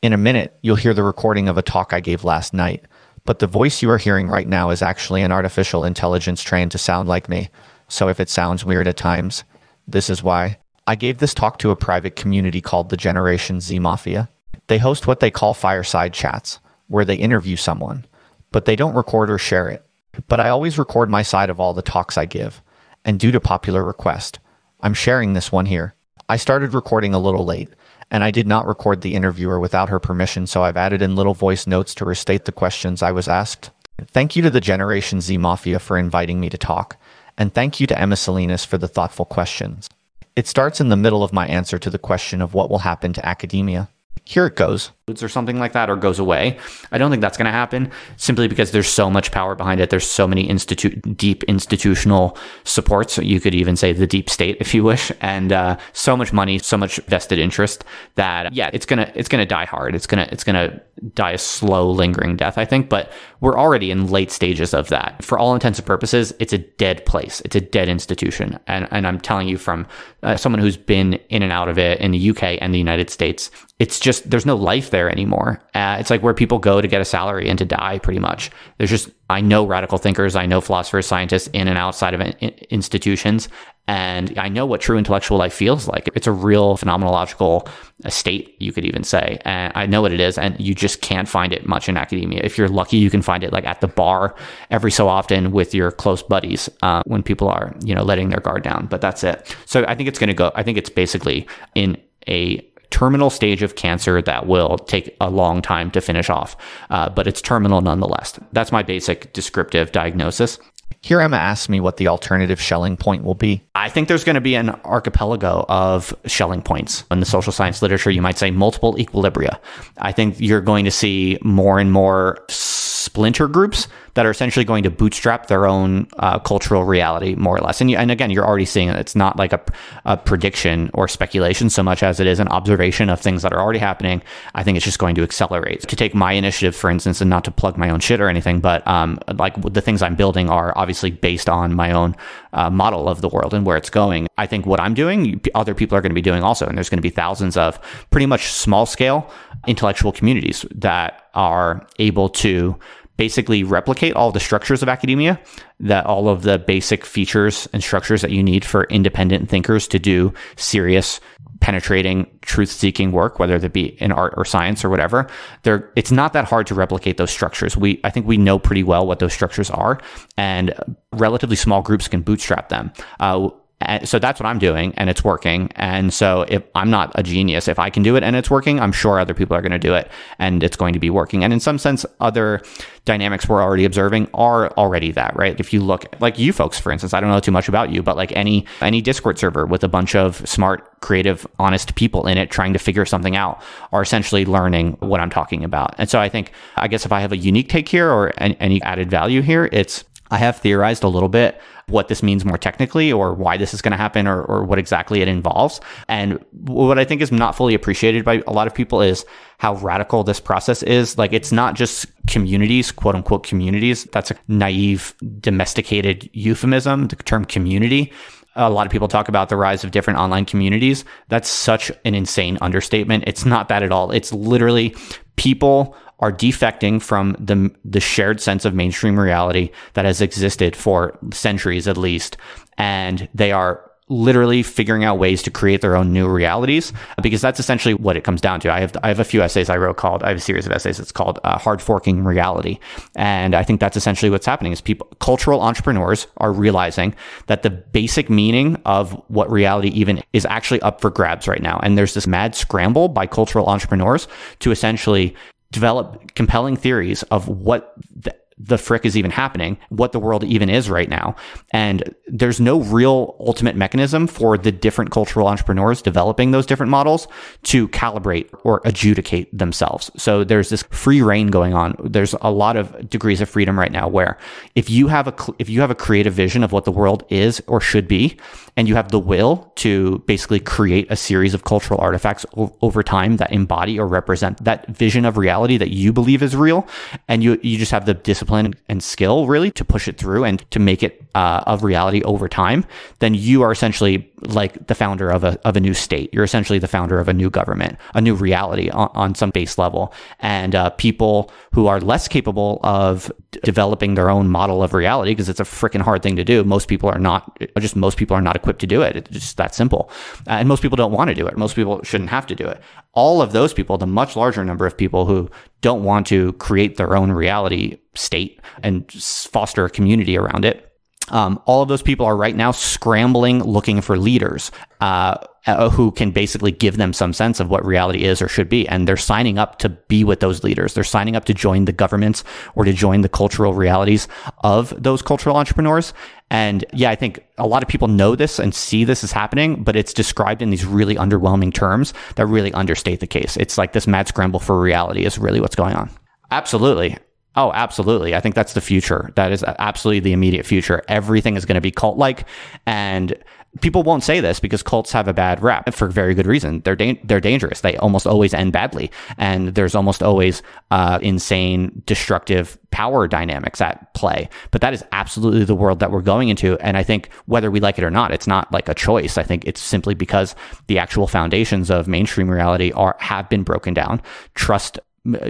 In a minute, you'll hear the recording of a talk I gave last night, but the voice you are hearing right now is actually an artificial intelligence trained to sound like me. So if it sounds weird at times, this is why. I gave this talk to a private community called the Generation Z Mafia. They host what they call fireside chats, where they interview someone, but they don't record or share it. But I always record my side of all the talks I give, and due to popular request, I'm sharing this one here. I started recording a little late, and I did not record the interviewer without her permission, so I've added in little voice notes to restate the questions I was asked. Thank you to the Generation Z Mafia for inviting me to talk, and thank you to Emma Salinas for the thoughtful questions. It starts in the middle of my answer to the question of what will happen to academia. Here it goes or something like that or goes away. I don't think that's going to happen simply because there's so much power behind it. There's so many institute deep institutional supports. You could even say the deep state if you wish, and uh, so much money, so much vested interest that yeah, it's gonna it's gonna die hard. It's gonna it's gonna die a slow, lingering death. I think, but we're already in late stages of that. For all intents and purposes, it's a dead place. It's a dead institution, and and I'm telling you from uh, someone who's been in and out of it in the UK and the United States. It's just there's no life there there anymore. Uh, it's like where people go to get a salary and to die, pretty much. There's just, I know radical thinkers, I know philosophers, scientists in and outside of in- institutions, and I know what true intellectual life feels like. It's a real phenomenological state, you could even say. And I know what it is, and you just can't find it much in academia. If you're lucky, you can find it like at the bar every so often with your close buddies uh, when people are, you know, letting their guard down. But that's it. So I think it's going to go, I think it's basically in a terminal stage of cancer that will take a long time to finish off, uh, but it's terminal nonetheless. That's my basic descriptive diagnosis. Here, Emma asks me what the alternative Schelling point will be. I think there's going to be an archipelago of Schelling points. In the social science literature, you might say multiple equilibria. I think you're going to see more and more splinter groups that are essentially going to bootstrap their own uh, cultural reality, more or less. And, and again, you're already seeing it. It's not like a, a, prediction or speculation so much as it is an observation of things that are already happening. I think it's just going to accelerate. To take my initiative, for instance, and not to plug my own shit or anything, but um, like the things I'm building are obviously based on my own uh, model of the world and where it's going. I think what I'm doing, other people are going to be doing also. And there's going to be thousands of pretty much small scale intellectual communities that are able to basically replicate all the structures of academia, that all of the basic features and structures that you need for independent thinkers to do serious, penetrating, truth seeking work, whether it be in art or science or whatever. There, it's not that hard to replicate those structures. We, I think we know pretty well what those structures are, and relatively small groups can bootstrap them. Uh, and so that's what I'm doing and it's working. And so if I'm not a genius, if I can do it and it's working, I'm sure other people are going to do it and it's going to be working. And in some sense, other dynamics we're already observing are already that, right? If you look like you folks, for instance, I don't know too much about you, but like any, any Discord server with a bunch of smart, creative, honest people in it trying to figure something out are essentially learning what I'm talking about. And so I think, I guess if I have a unique take here or any added value here, it's I have theorized a little bit what this means more technically or why this is going to happen or, or what exactly it involves. And what I think is not fully appreciated by a lot of people is how radical this process is. Like it's not just communities, quote unquote communities. That's a naive, domesticated euphemism, the term community. A lot of people talk about the rise of different online communities. That's such an insane understatement. It's not that at all. It's literally people are defecting from the, the shared sense of mainstream reality that has existed for centuries at least. And they are literally figuring out ways to create their own new realities because that's essentially what it comes down to. I have I have a few essays I wrote called I have a series of essays it's called uh, hard forking reality, and I think that's essentially what's happening is people cultural entrepreneurs are realizing that the basic meaning of what reality even is actually up for grabs right now, and there's this mad scramble by cultural entrepreneurs to essentially develop compelling theories of what the, the frick is even happening, what the world even is right now. And there's no real ultimate mechanism for the different cultural entrepreneurs developing those different models to calibrate or adjudicate themselves. So there's this free reign going on. There's a lot of degrees of freedom right now where if you have a if you have a creative vision of what the world is or should be and you have the will to basically create a series of cultural artifacts o- over time that embody or represent that vision of reality that you believe is real. And you you just have the discipline and skill really to push it through and to make it uh, of reality over time, then you are essentially like the founder of a, of a new state. You're essentially the founder of a new government, a new reality on, on some base level. And uh, people who are less capable of d- developing their own model of reality, because it's a freaking hard thing to do. Most people are not, just most people are not equipped to do it. It's just that simple. Uh, and most people don't want to do it. Most people shouldn't have to do it. All of those people, the much larger number of people who don't want to create their own reality state and foster a community around it, um, all of those people are right now scrambling, looking for leaders uh, uh, who can basically give them some sense of what reality is or should be. And they're signing up to be with those leaders. They're signing up to join the governments or to join the cultural realities of those cultural entrepreneurs. And yeah, I think a lot of people know this and see this is happening, but it's described in these really underwhelming terms that really understate the case. It's like this mad scramble for reality is really what's going on. Absolutely. Oh, absolutely. I think that's the future. That is absolutely the immediate future. Everything is going to be cult like. And people won't say this because cults have a bad rap for very good reason. They're da- they're dangerous. They almost always end badly, and there's almost always uh, insane, destructive power dynamics at play. But that is absolutely the world that we're going into, and I think whether we like it or not, it's not like a choice. I think it's simply because the actual foundations of mainstream reality are have been broken down. Trust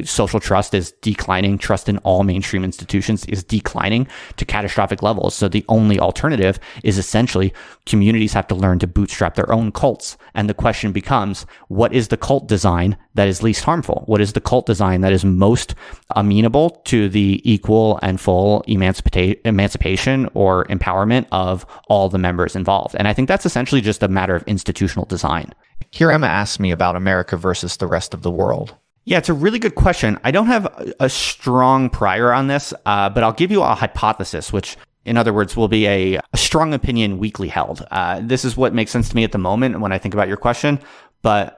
social trust is declining. Trust in all mainstream institutions is declining to catastrophic levels. So the only alternative is essentially communities have to learn to bootstrap their own cults. And the question becomes, what is the cult design that is least harmful? What is the cult design that is most amenable to the equal and full emancipation or empowerment of all the members involved? And I think that's essentially just a matter of institutional design. Here, Emma asks me about America versus the rest of the world. Yeah, it's a really good question. I don't have a strong prior on this, uh, but I'll give you a hypothesis, which in other words, will be a, a strong opinion weakly held. Uh, this is what makes sense to me at the moment when I think about your question, but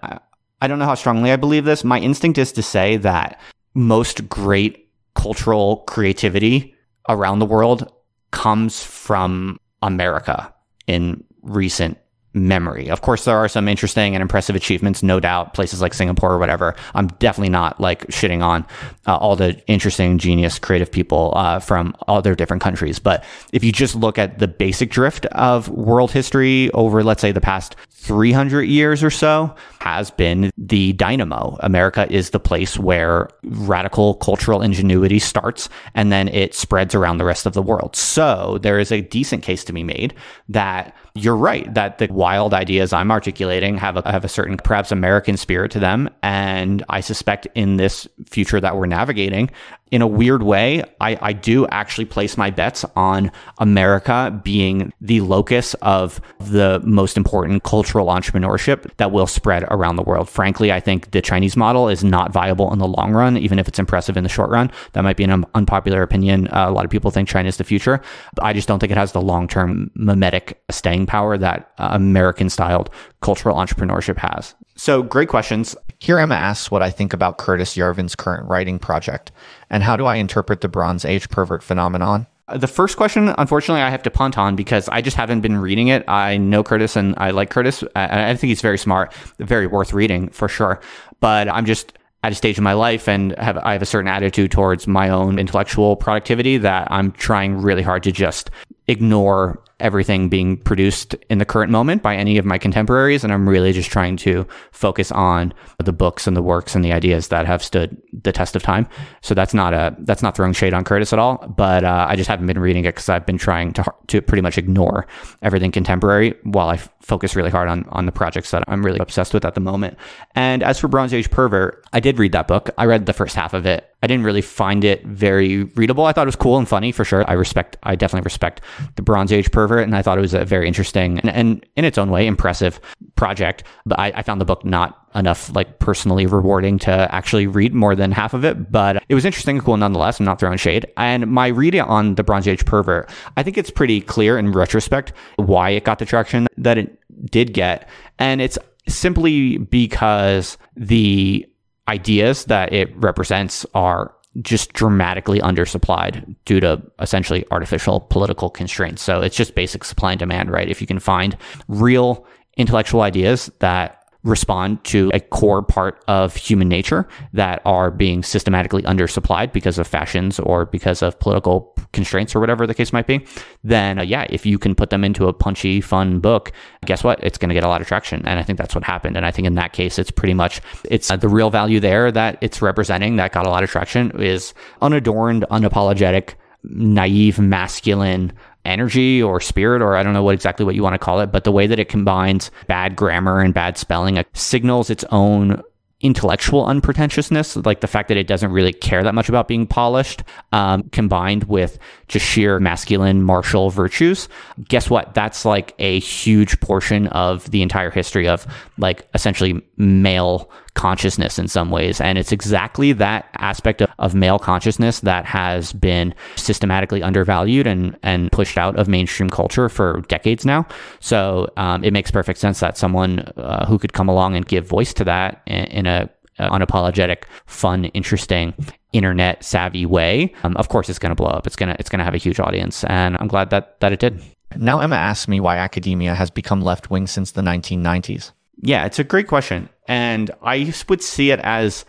I don't know how strongly I believe this. My instinct is to say that most great cultural creativity around the world comes from America in recent memory. Of course, there are some interesting and impressive achievements, no doubt, places like Singapore or whatever. I'm definitely not like shitting on uh, all the interesting, genius, creative people uh, from other different countries. But if you just look at the basic drift of world history over, let's say, the past 300 years or so, has been the dynamo. America is the place where radical cultural ingenuity starts and then it spreads around the rest of the world. So there is a decent case to be made that you're right that the wild ideas I'm articulating have a, have a certain perhaps American spirit to them. And I suspect in this future that we're navigating, in a weird way, I, I do actually place my bets on America being the locus of the most important cultural entrepreneurship that will spread around the world. Frankly, I think the Chinese model is not viable in the long run, even if it's impressive in the short run. That might be an unpopular opinion. Uh, a lot of people think China is the future. I just don't think it has the long term mimetic staying power that uh, American styled cultural entrepreneurship has. So, great questions. Here, Emma asks what I think about Curtis Yarvin's current writing project, and how do I interpret the Bronze Age pervert phenomenon? Uh, the first question, unfortunately, I have to punt on because I just haven't been reading it. I know Curtis and I like Curtis. I, I think he's very smart, very worth reading for sure. But I'm just at a stage in my life and have I have a certain attitude towards my own intellectual productivity that I'm trying really hard to just ignore everything being produced in the current moment by any of my contemporaries. And I'm really just trying to focus on the books and the works and the ideas that have stood the test of time. So that's not a, that's not throwing shade on Curtis at all, but uh, I just haven't been reading it because I've been trying to, to pretty much ignore everything contemporary while I f- focus really hard on, on the projects that I'm really obsessed with at the moment. And as for Bronze Age Pervert, I did read that book. I read the first half of it. I didn't really find it very readable. I thought it was cool and funny for sure. I respect, I definitely respect the Bronze Age Pervert, and I thought it was a very interesting and, and in its own way impressive project. But I, I found the book not enough like personally rewarding to actually read more than half of it, but it was interesting and cool nonetheless. I'm not throwing shade. And my reading on the Bronze Age Pervert, I think it's pretty clear in retrospect why it got the traction that it did get. And it's simply because the ideas that it represents are just dramatically undersupplied due to essentially artificial political constraints. So it's just basic supply and demand, right? If you can find real intellectual ideas that respond to a core part of human nature that are being systematically undersupplied because of fashions or because of political constraints or whatever the case might be, then uh, yeah, if you can put them into a punchy, fun book, guess what? It's going to get a lot of traction. And I think that's what happened. And I think in that case, it's pretty much, it's uh, the real value there that it's representing that got a lot of traction is unadorned, unapologetic, naive, masculine, energy or spirit or I don't know what exactly what you want to call it, but the way that it combines bad grammar and bad spelling it signals its own intellectual unpretentiousness, like the fact that it doesn't really care that much about being polished, um, combined with just sheer masculine martial virtues. Guess what? That's like a huge portion of the entire history of like essentially male consciousness in some ways. And it's exactly that aspect of, of male consciousness that has been systematically undervalued and, and pushed out of mainstream culture for decades now. So um, it makes perfect sense that someone uh, who could come along and give voice to that in, in a unapologetic, fun, interesting, internet savvy way, um, of course it's going to blow up. It's going to it's going to have a huge audience, and I'm glad that that it did. Now Emma asks me why academia has become left wing since the 1990s. Yeah, it's a great question. And I would see it as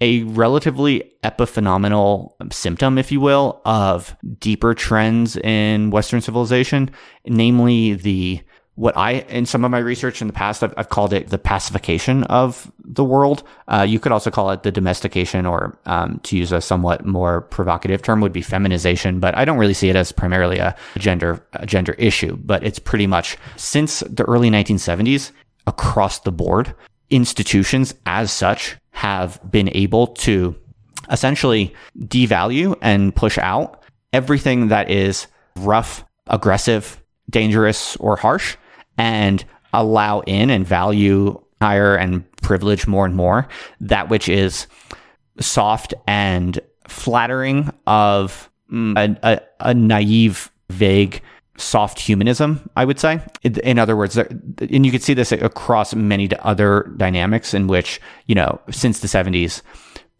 a relatively epiphenomenal symptom, if you will, of deeper trends in Western civilization, namely the what I, in some of my research in the past, I've, I've called it the pacification of the world. Uh, you could also call it the domestication, or um, to use a somewhat more provocative term, would be feminization. But I don't really see it as primarily a gender a gender issue. But it's pretty much since the early 1970s, across the board, institutions as such have been able to essentially devalue and push out everything that is rough, aggressive, dangerous, or harsh and allow in and value higher and privilege more and more. That which is soft and flattering of mm, a, a, a naive, vague soft humanism, I would say. In other words, and you could see this across many other dynamics in which, you know, since the 70s,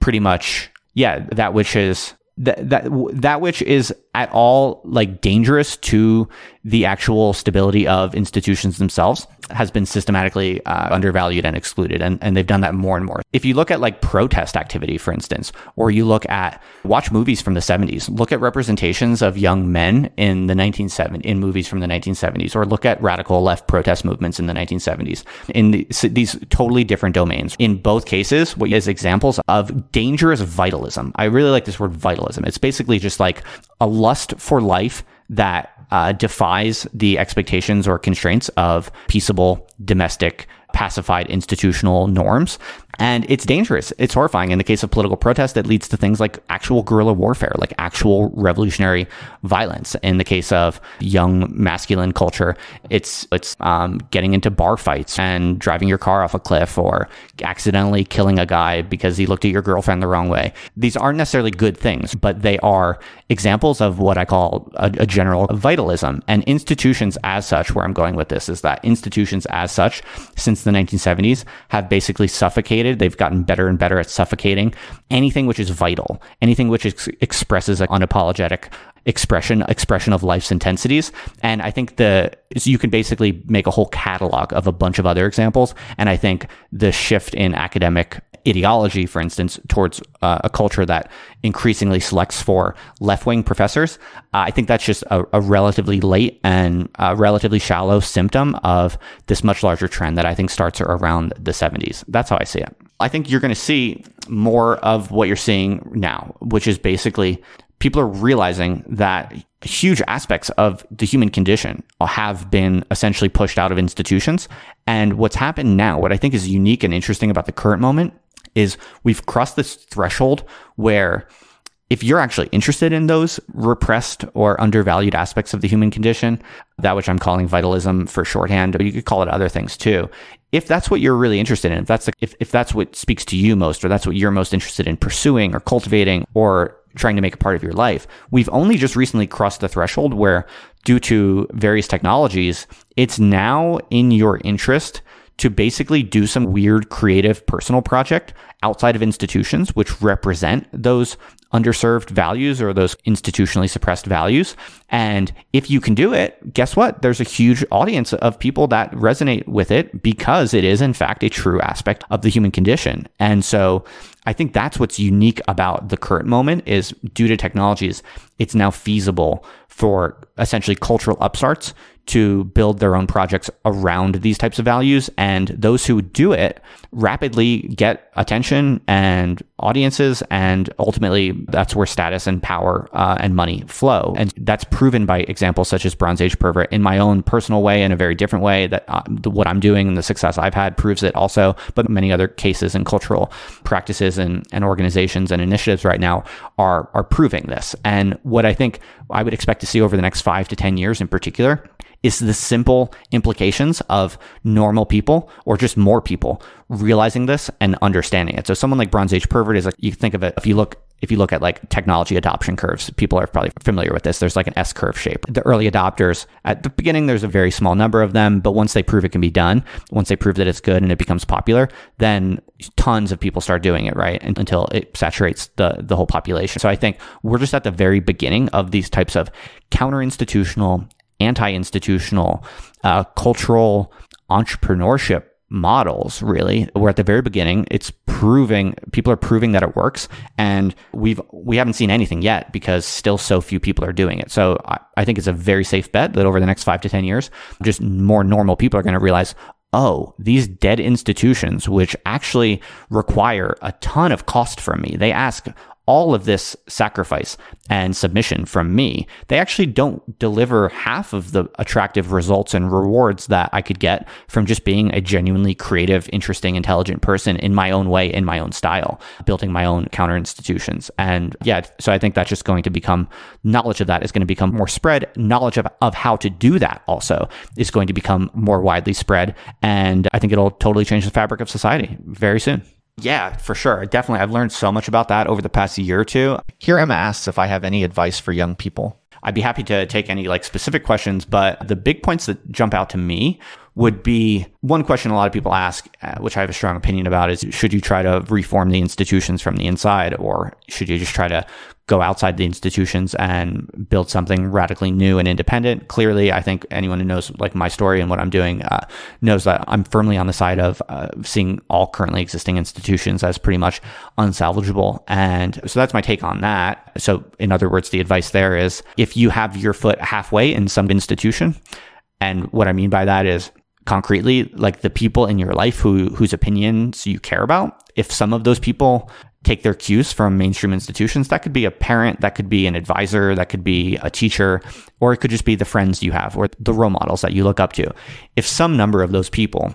pretty much, yeah, that which is that that that which is at all like dangerous to the actual stability of institutions themselves has been systematically uh, undervalued and excluded and, and they've done that more and more. If you look at like protest activity for instance or you look at watch movies from the 70s look at representations of young men in the 1970s in movies from the 1970s or look at radical left protest movements in the 1970s in the, these totally different domains. In both cases what is examples of dangerous vitalism. I really like this word vitalism. It's basically just like a lust for life that uh, defies the expectations or constraints of peaceable domestic pacified institutional norms and it's dangerous. It's horrifying. In the case of political protest, it leads to things like actual guerrilla warfare, like actual revolutionary violence. In the case of young masculine culture, it's it's um, getting into bar fights and driving your car off a cliff or accidentally killing a guy because he looked at your girlfriend the wrong way. These aren't necessarily good things, but they are examples of what I call a, a general vitalism. And institutions as such, where I'm going with this is that institutions as such, since the 1970s, have basically suffocated. They've gotten better and better at suffocating. Anything which is vital, anything which ex- expresses an unapologetic expression expression of life's intensities. And i think the you can basically make a whole catalog of a bunch of other examples. And i think the shift in academic ideology, for instance, towards uh, a culture that increasingly selects for left wing professors, uh, I think that's just a, a relatively late and relatively shallow symptom of this much larger trend that I think starts around the 70s. That's how I see it. I think you're going to see more of what you're seeing now, which is basically people are realizing that huge aspects of the human condition have been essentially pushed out of institutions. And what's happened now, what I think is unique and interesting about the current moment is we've crossed this threshold where if you're actually interested in those repressed or undervalued aspects of the human condition, that which I'm calling vitalism for shorthand, but you could call it other things too. If that's what you're really interested in, if that's if, if that's what speaks to you most, or that's what you're most interested in pursuing or cultivating or trying to make a part of your life, we've only just recently crossed the threshold where due to various technologies, it's now in your interest to basically do some weird creative personal project outside of institutions, which represent those underserved values or those institutionally suppressed values. And if you can do it, guess what? There's a huge audience of people that resonate with it because it is, in fact, a true aspect of the human condition. And so I think that's what's unique about the current moment is due to technologies, it's now feasible for essentially cultural upstarts to build their own projects around these types of values. And those who do it rapidly get attention and audiences. And ultimately, that's where status and power uh, and money flow. And that's proven by examples such as Bronze Age Pervert in my own personal way, in a very different way that uh, what I'm doing and the success I've had proves it also. But many other cases and cultural practices and, and organizations and initiatives right now are, are proving this. And what I think I would expect to see over the next five to 10 years in particular is the simple implications of normal people or just more people realizing this and understanding it. So someone like Bronze Age pervert is like you think of it if you look if you look at like technology adoption curves, people are probably familiar with this. There's like an S curve shape. The early adopters at the beginning, there's a very small number of them, but once they prove it can be done, once they prove that it's good and it becomes popular, then tons of people start doing it, right? And, until it saturates the, the whole population. So I think we're just at the very beginning of these types of counter institutional anti-institutional uh, cultural entrepreneurship models really. We're at the very beginning. It's proving people are proving that it works. And we've we haven't seen anything yet because still so few people are doing it. So I, I think it's a very safe bet that over the next five to ten years just more normal people are going to realize oh, these dead institutions, which actually require a ton of cost from me, they ask all of this sacrifice and submission from me, they actually don't deliver half of the attractive results and rewards that I could get from just being a genuinely creative, interesting, intelligent person in my own way, in my own style, building my own counter institutions. And yeah, so I think that's just going to become knowledge of that is going to become more spread. Knowledge of, of how to do that also is going to become more widely spread. And I think it'll totally change the fabric of society very soon. Yeah, for sure. Definitely. I've learned so much about that over the past year or two. Here Emma asks if I have any advice for young people. I'd be happy to take any like specific questions, but the big points that jump out to me would be one question a lot of people ask, uh, which I have a strong opinion about is should you try to reform the institutions from the inside or should you just try to go outside the institutions and build something radically new and independent? Clearly, I think anyone who knows like my story and what I'm doing uh, knows that I'm firmly on the side of uh, seeing all currently existing institutions as pretty much unsalvageable. And so that's my take on that. So in other words, the advice there is if you have your foot halfway in some institution, and what I mean by that is concretely like the people in your life who whose opinions you care about if some of those people take their cues from mainstream institutions that could be a parent that could be an advisor that could be a teacher or it could just be the friends you have or the role models that you look up to if some number of those people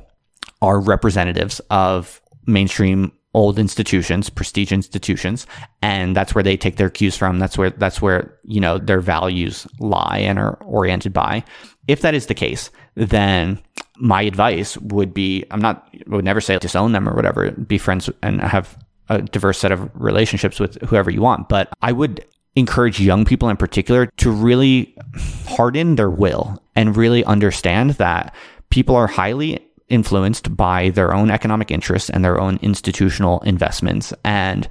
are representatives of mainstream old institutions, prestige institutions, and that's where they take their cues from. That's where that's where you know their values lie and are oriented by. If that is the case, then my advice would be I'm not would never say disown them or whatever, be friends and have a diverse set of relationships with whoever you want, but I would encourage young people in particular to really harden their will and really understand that people are highly influenced by their own economic interests and their own institutional investments. And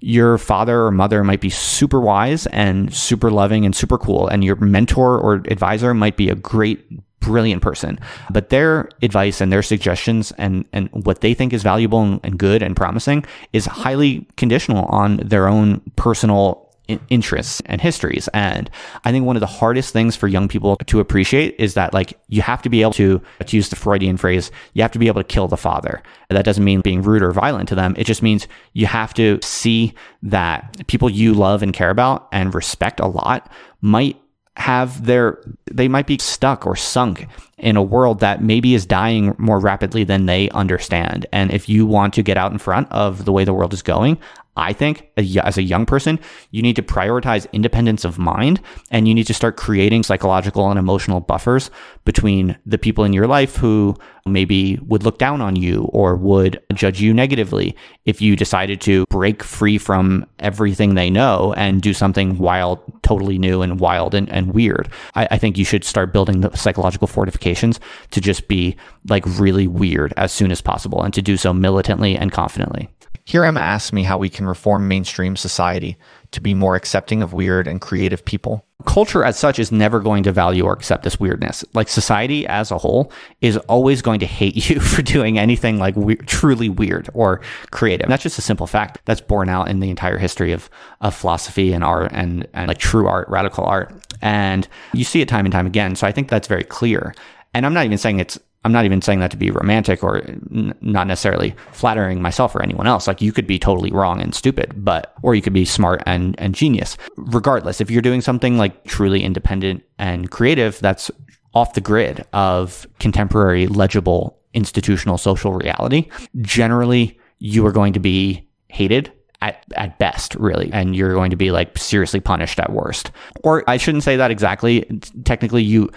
your father or mother might be super wise and super loving and super cool. And your mentor or advisor might be a great brilliant person, but their advice and their suggestions and, and what they think is valuable and, and good and promising is highly conditional on their own personal interests and histories. And I think one of the hardest things for young people to appreciate is that like you have to be able to, to use the Freudian phrase, you have to be able to kill the father. And that doesn't mean being rude or violent to them. It just means you have to see that people you love and care about and respect a lot might have their they might be stuck or sunk in a world that maybe is dying more rapidly than they understand. And if you want to get out in front of the way the world is going I think as a young person, you need to prioritize independence of mind and you need to start creating psychological and emotional buffers between the people in your life who maybe would look down on you or would judge you negatively if you decided to break free from everything they know and do something wild, totally new and wild and, and weird. I, I think you should start building the psychological fortifications to just be like really weird as soon as possible and to do so militantly and confidently. Here, Emma asks me how we can reform mainstream society to be more accepting of weird and creative people. Culture as such is never going to value or accept this weirdness. Like society as a whole is always going to hate you for doing anything like we- truly weird or creative. And that's just a simple fact that's borne out in the entire history of, of philosophy and art and, and like true art, radical art. And you see it time and time again. So I think that's very clear. And I'm not even saying it's I'm not even saying that to be romantic or n- not necessarily flattering myself or anyone else. Like you could be totally wrong and stupid, but, or you could be smart and, and genius. Regardless, if you're doing something like truly independent and creative, that's off the grid of contemporary, legible, institutional social reality, generally you are going to be hated at, at best, really. And you're going to be like seriously punished at worst. Or I shouldn't say that exactly. Technically, you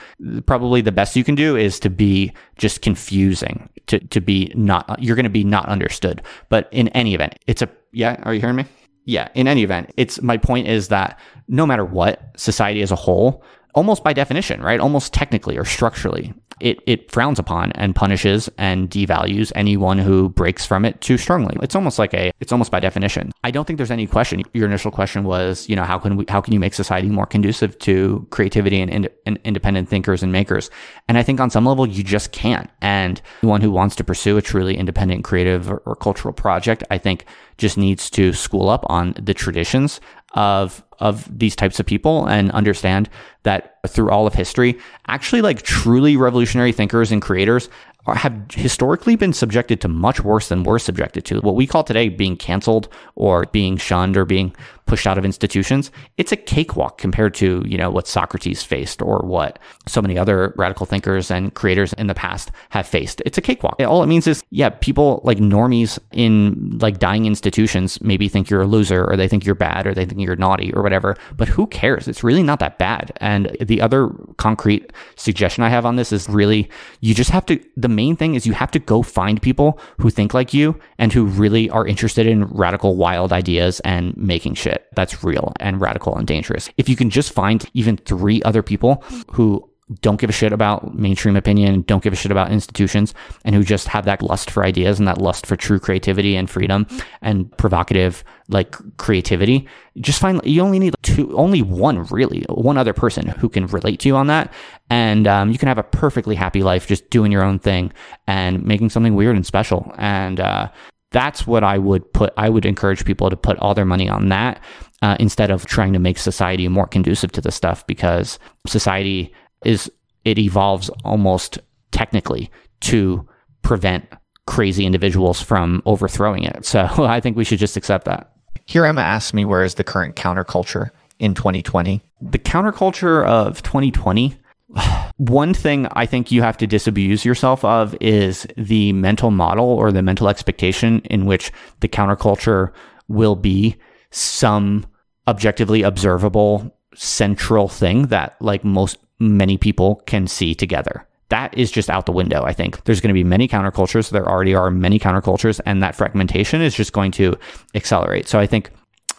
probably the best you can do is to be just confusing, to, to be not, you're going to be not understood. But in any event, it's a, yeah, are you hearing me? Yeah, in any event, it's my point is that no matter what, society as a whole, almost by definition, right? Almost technically or structurally, it, it frowns upon and punishes and devalues anyone who breaks from it too strongly. It's almost like a, it's almost by definition. I don't think there's any question. Your initial question was, you know, how can we, how can you make society more conducive to creativity and, ind- and independent thinkers and makers? And I think on some level, you just can't. And anyone who wants to pursue a truly independent creative or, or cultural project, I think just needs to school up on the traditions of of these types of people and understand that through all of history, actually like truly revolutionary thinkers and creators have historically been subjected to much worse than we're subjected to. What we call today being canceled or being shunned or being pushed out of institutions, it's a cakewalk compared to, you know, what Socrates faced or what so many other radical thinkers and creators in the past have faced. It's a cakewalk. All it means is, yeah, people like normies in like dying institutions maybe think you're a loser or they think you're bad or they think you're naughty or whatever, but who cares? It's really not that bad. And the other concrete suggestion I have on this is really you just have to, the main thing is you have to go find people who think like you and who really are interested in radical, wild ideas and making shit that's real and radical and dangerous. If you can just find even three other people who don't give a shit about mainstream opinion, don't give a shit about institutions, and who just have that lust for ideas and that lust for true creativity and freedom and provocative like creativity. Just find you only need two, only one really, one other person who can relate to you on that, and um, you can have a perfectly happy life just doing your own thing and making something weird and special. And uh, that's what I would put. I would encourage people to put all their money on that uh, instead of trying to make society more conducive to this stuff because society is it evolves almost technically to prevent crazy individuals from overthrowing it. So I think we should just accept that. Here, Emma asks me, where is the current counterculture in 2020? The counterculture of 2020 one thing I think you have to disabuse yourself of is the mental model or the mental expectation in which the counterculture will be some objectively observable central thing that like most many people can see together. That is just out the window. I think there's going to be many countercultures. There already are many countercultures, and that fragmentation is just going to accelerate. So I think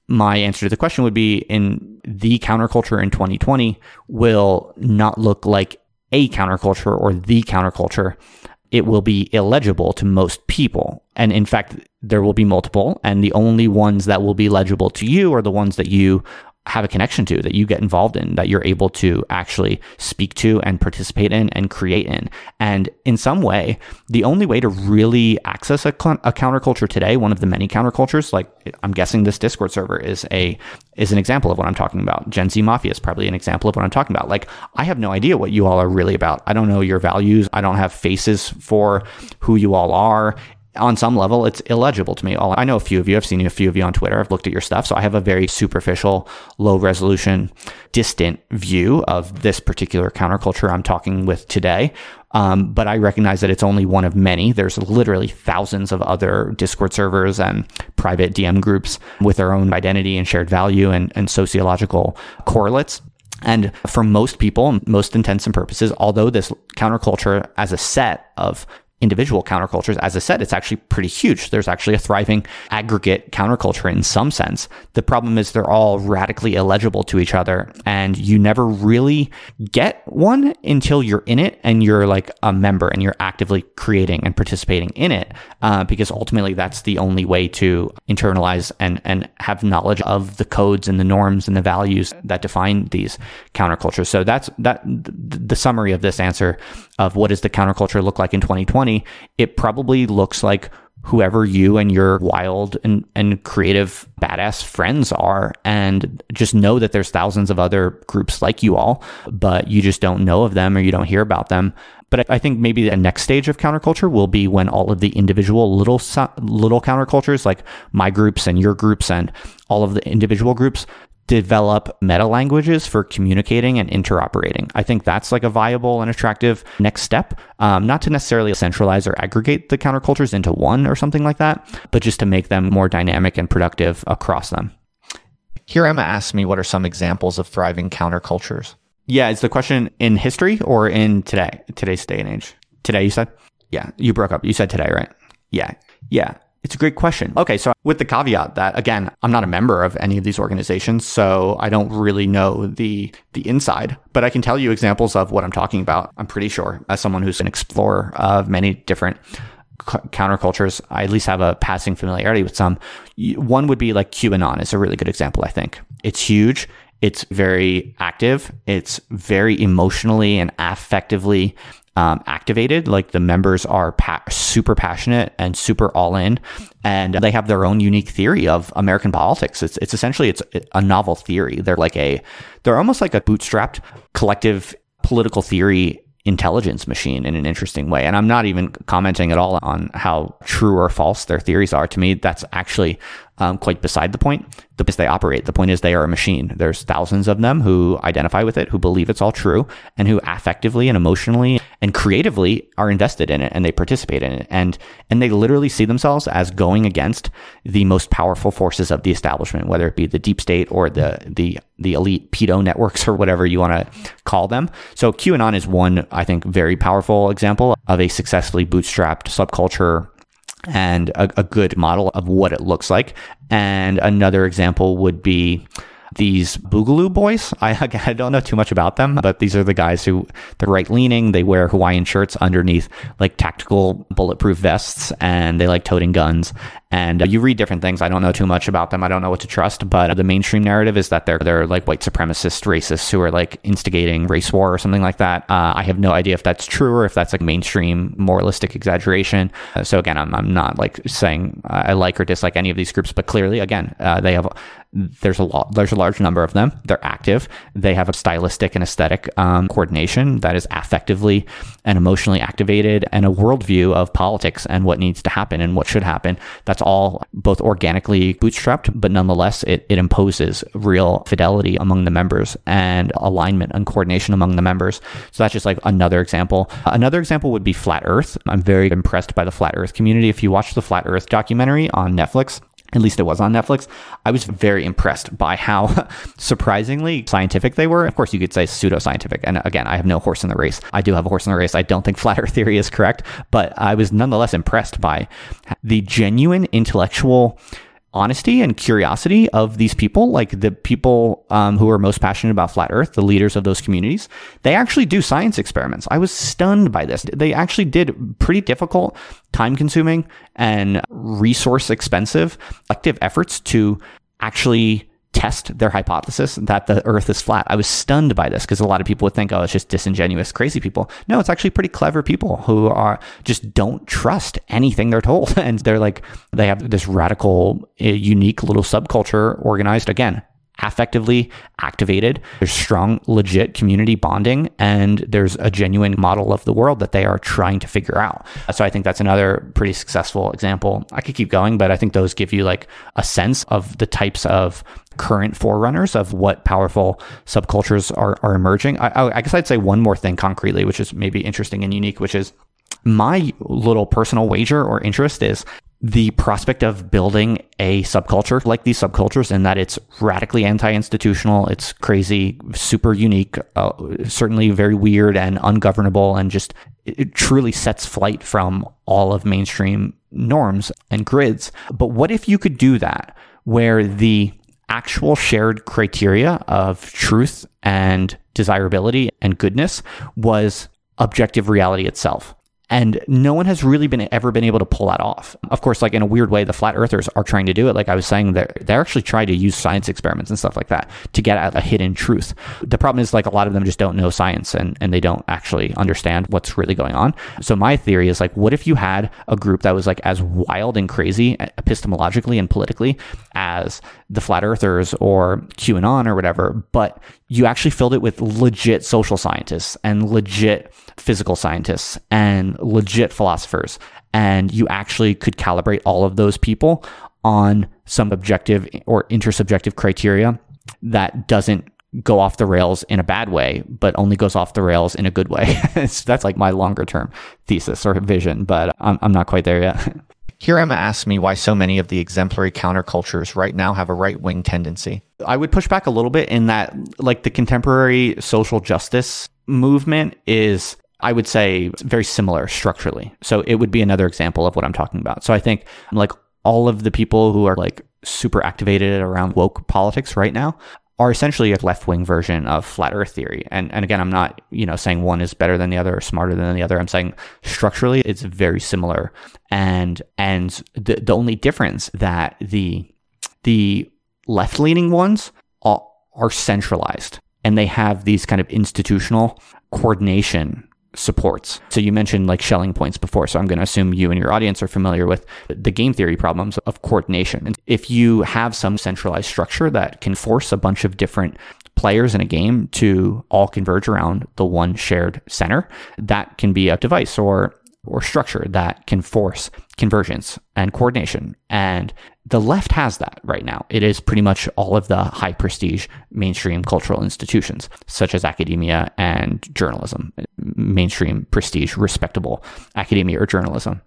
my answer to the question would be in the counterculture in 2020 will not look like a counterculture or the counterculture. It will be illegible to most people. And in fact, there will be multiple, and the only ones that will be legible to you are the ones that you have a connection to, that you get involved in, that you're able to actually speak to and participate in and create in. And in some way, the only way to really access a, a counterculture today, one of the many countercultures, like I'm guessing this Discord server is a is an example of what I'm talking about. Gen Z Mafia is probably an example of what I'm talking about. Like I have no idea what you all are really about. I don't know your values. I don't have faces for who you all are on some level, it's illegible to me. All I know a few of you. I've seen a few of you on Twitter. I've looked at your stuff, so I have a very superficial, low resolution, distant view of this particular counterculture I'm talking with today. Um, but I recognize that it's only one of many. There's literally thousands of other Discord servers and private DM groups with their own identity and shared value and, and sociological correlates. And for most people, most intents and purposes, although this counterculture as a set of individual countercultures. As I said, it's actually pretty huge. There's actually a thriving aggregate counterculture in some sense. The problem is they're all radically illegible to each other and you never really get one until you're in it and you're like a member and you're actively creating and participating in it. Uh, because ultimately that's the only way to internalize and, and have knowledge of the codes and the norms and the values that define these countercultures. So that's that the summary of this answer of what does the counterculture look like in 2020? It probably looks like whoever you and your wild and, and creative badass friends are and just know that there's thousands of other groups like you all but you just don't know of them or you don't hear about them but I think maybe the next stage of counterculture will be when all of the individual little little countercultures like my groups and your groups and all of the individual groups develop meta languages for communicating and interoperating. I think that's like a viable and attractive next step. Um, not to necessarily centralize or aggregate the countercultures into one or something like that, but just to make them more dynamic and productive across them. Here, Emma asks me what are some examples of thriving countercultures? Yeah, is the question in history or in today, today's day and age? Today, you said? Yeah, you broke up. You said today, right? Yeah. Yeah. It's a great question. Okay, so with the caveat that again, I'm not a member of any of these organizations, so I don't really know the the inside, but I can tell you examples of what I'm talking about. I'm pretty sure as someone who's an explorer of many different countercultures, I at least have a passing familiarity with some. One would be like QAnon is a really good example, I think. It's huge. It's very active. It's very emotionally and affectively um, activated. Like the members are pa- super passionate and super all in, and they have their own unique theory of American politics. It's it's essentially it's a novel theory. They're like a they're almost like a bootstrapped collective political theory intelligence machine in an interesting way. And I'm not even commenting at all on how true or false their theories are. To me, that's actually um, quite beside the point. The place they operate, the point is they are a machine. There's thousands of them who identify with it, who believe it's all true, and who affectively and emotionally and creatively are invested in it and they participate in it. And and they literally see themselves as going against the most powerful forces of the establishment, whether it be the deep state or the the the elite pedo networks or whatever you want to call them. So QAnon is one, I think, very powerful example of a successfully bootstrapped subculture and a, a good model of what it looks like. And another example would be these Boogaloo boys. I, I don't know too much about them, but these are the guys who they're right leaning. They wear Hawaiian shirts underneath like tactical bulletproof vests, and they like toting guns. And uh, you read different things. I don't know too much about them. I don't know what to trust. But the mainstream narrative is that they're they're like white supremacist racists who are like instigating race war or something like that. Uh, I have no idea if that's true or if that's like mainstream moralistic exaggeration. Uh, so again, I'm I'm not like saying I like or dislike any of these groups, but clearly, again, uh, they have there's a lot there's a large number of them. They're active. They have a stylistic and aesthetic um, coordination that is affectively and emotionally activated and a worldview of politics and what needs to happen and what should happen. That's all both organically bootstrapped but nonetheless it, it imposes real fidelity among the members and alignment and coordination among the members. So that's just like another example. Another example would be flat earth. I'm very impressed by the flat earth community. If you watch the flat earth documentary on netflix at least it was on Netflix. I was very impressed by how surprisingly scientific they were. Of course, you could say pseudoscientific. And again, I have no horse in the race. I do have a horse in the race. I don't think flat earth theory is correct, but I was nonetheless impressed by the genuine intellectual honesty and curiosity of these people, like the people um, who are most passionate about flat Earth, the leaders of those communities, they actually do science experiments. I was stunned by this. They actually did pretty difficult, time consuming, and resource expensive active efforts to actually test their hypothesis that the earth is flat. I was stunned by this because a lot of people would think, oh, it's just disingenuous, crazy people. No, it's actually pretty clever people who are just don't trust anything they're told. And they're like, they have this radical, uh, unique little subculture organized again affectively activated. There's strong, legit community bonding, and there's a genuine model of the world that they are trying to figure out. So I think that's another pretty successful example. I could keep going, but I think those give you like a sense of the types of current forerunners of what powerful subcultures are, are emerging. I, I guess I'd say one more thing concretely, which is maybe interesting and unique, which is my little personal wager or interest is the prospect of building a subculture like these subcultures and that it's radically anti-institutional it's crazy super unique uh, certainly very weird and ungovernable and just it, truly sets flight from all of mainstream norms and grids. But what if you could do that where the actual shared criteria of truth and desirability and goodness was objective reality itself? And no one has really been ever been able to pull that off. Of course, like in a weird way, the flat earthers are trying to do it. Like I was saying, they're, they're actually trying to use science experiments and stuff like that to get at a hidden truth. The problem is like a lot of them just don't know science and, and they don't actually understand what's really going on. So my theory is like, what if you had a group that was like as wild and crazy epistemologically and politically as the flat earthers or QAnon or whatever, but you actually filled it with legit social scientists and legit physical scientists and legit philosophers. And you actually could calibrate all of those people on some objective or intersubjective criteria that doesn't go off the rails in a bad way, but only goes off the rails in a good way. that's like my longer term thesis or vision, but I'm, I'm not quite there yet. Here, Emma asks me why so many of the exemplary countercultures right now have a right wing tendency. I would push back a little bit in that, like, the contemporary social justice movement is I would say very similar structurally. So it would be another example of what I'm talking about. So I think like all of the people who are like super activated around woke politics right now are essentially a left wing version of flat earth theory. And and again, I'm not, you know, saying one is better than the other or smarter than the other. I'm saying structurally it's very similar. And and the the only difference that the the left leaning ones are, are centralized and they have these kind of institutional coordination supports. So you mentioned like Schelling points before. So I'm going to assume you and your audience are familiar with the game theory problems of coordination. And if you have some centralized structure that can force a bunch of different players in a game to all converge around the one shared center, that can be a device or or structure that can force convergence and coordination. And the left has that right now. It is pretty much all of the high prestige mainstream cultural institutions, such as academia and journalism, mainstream prestige, respectable academia or journalism.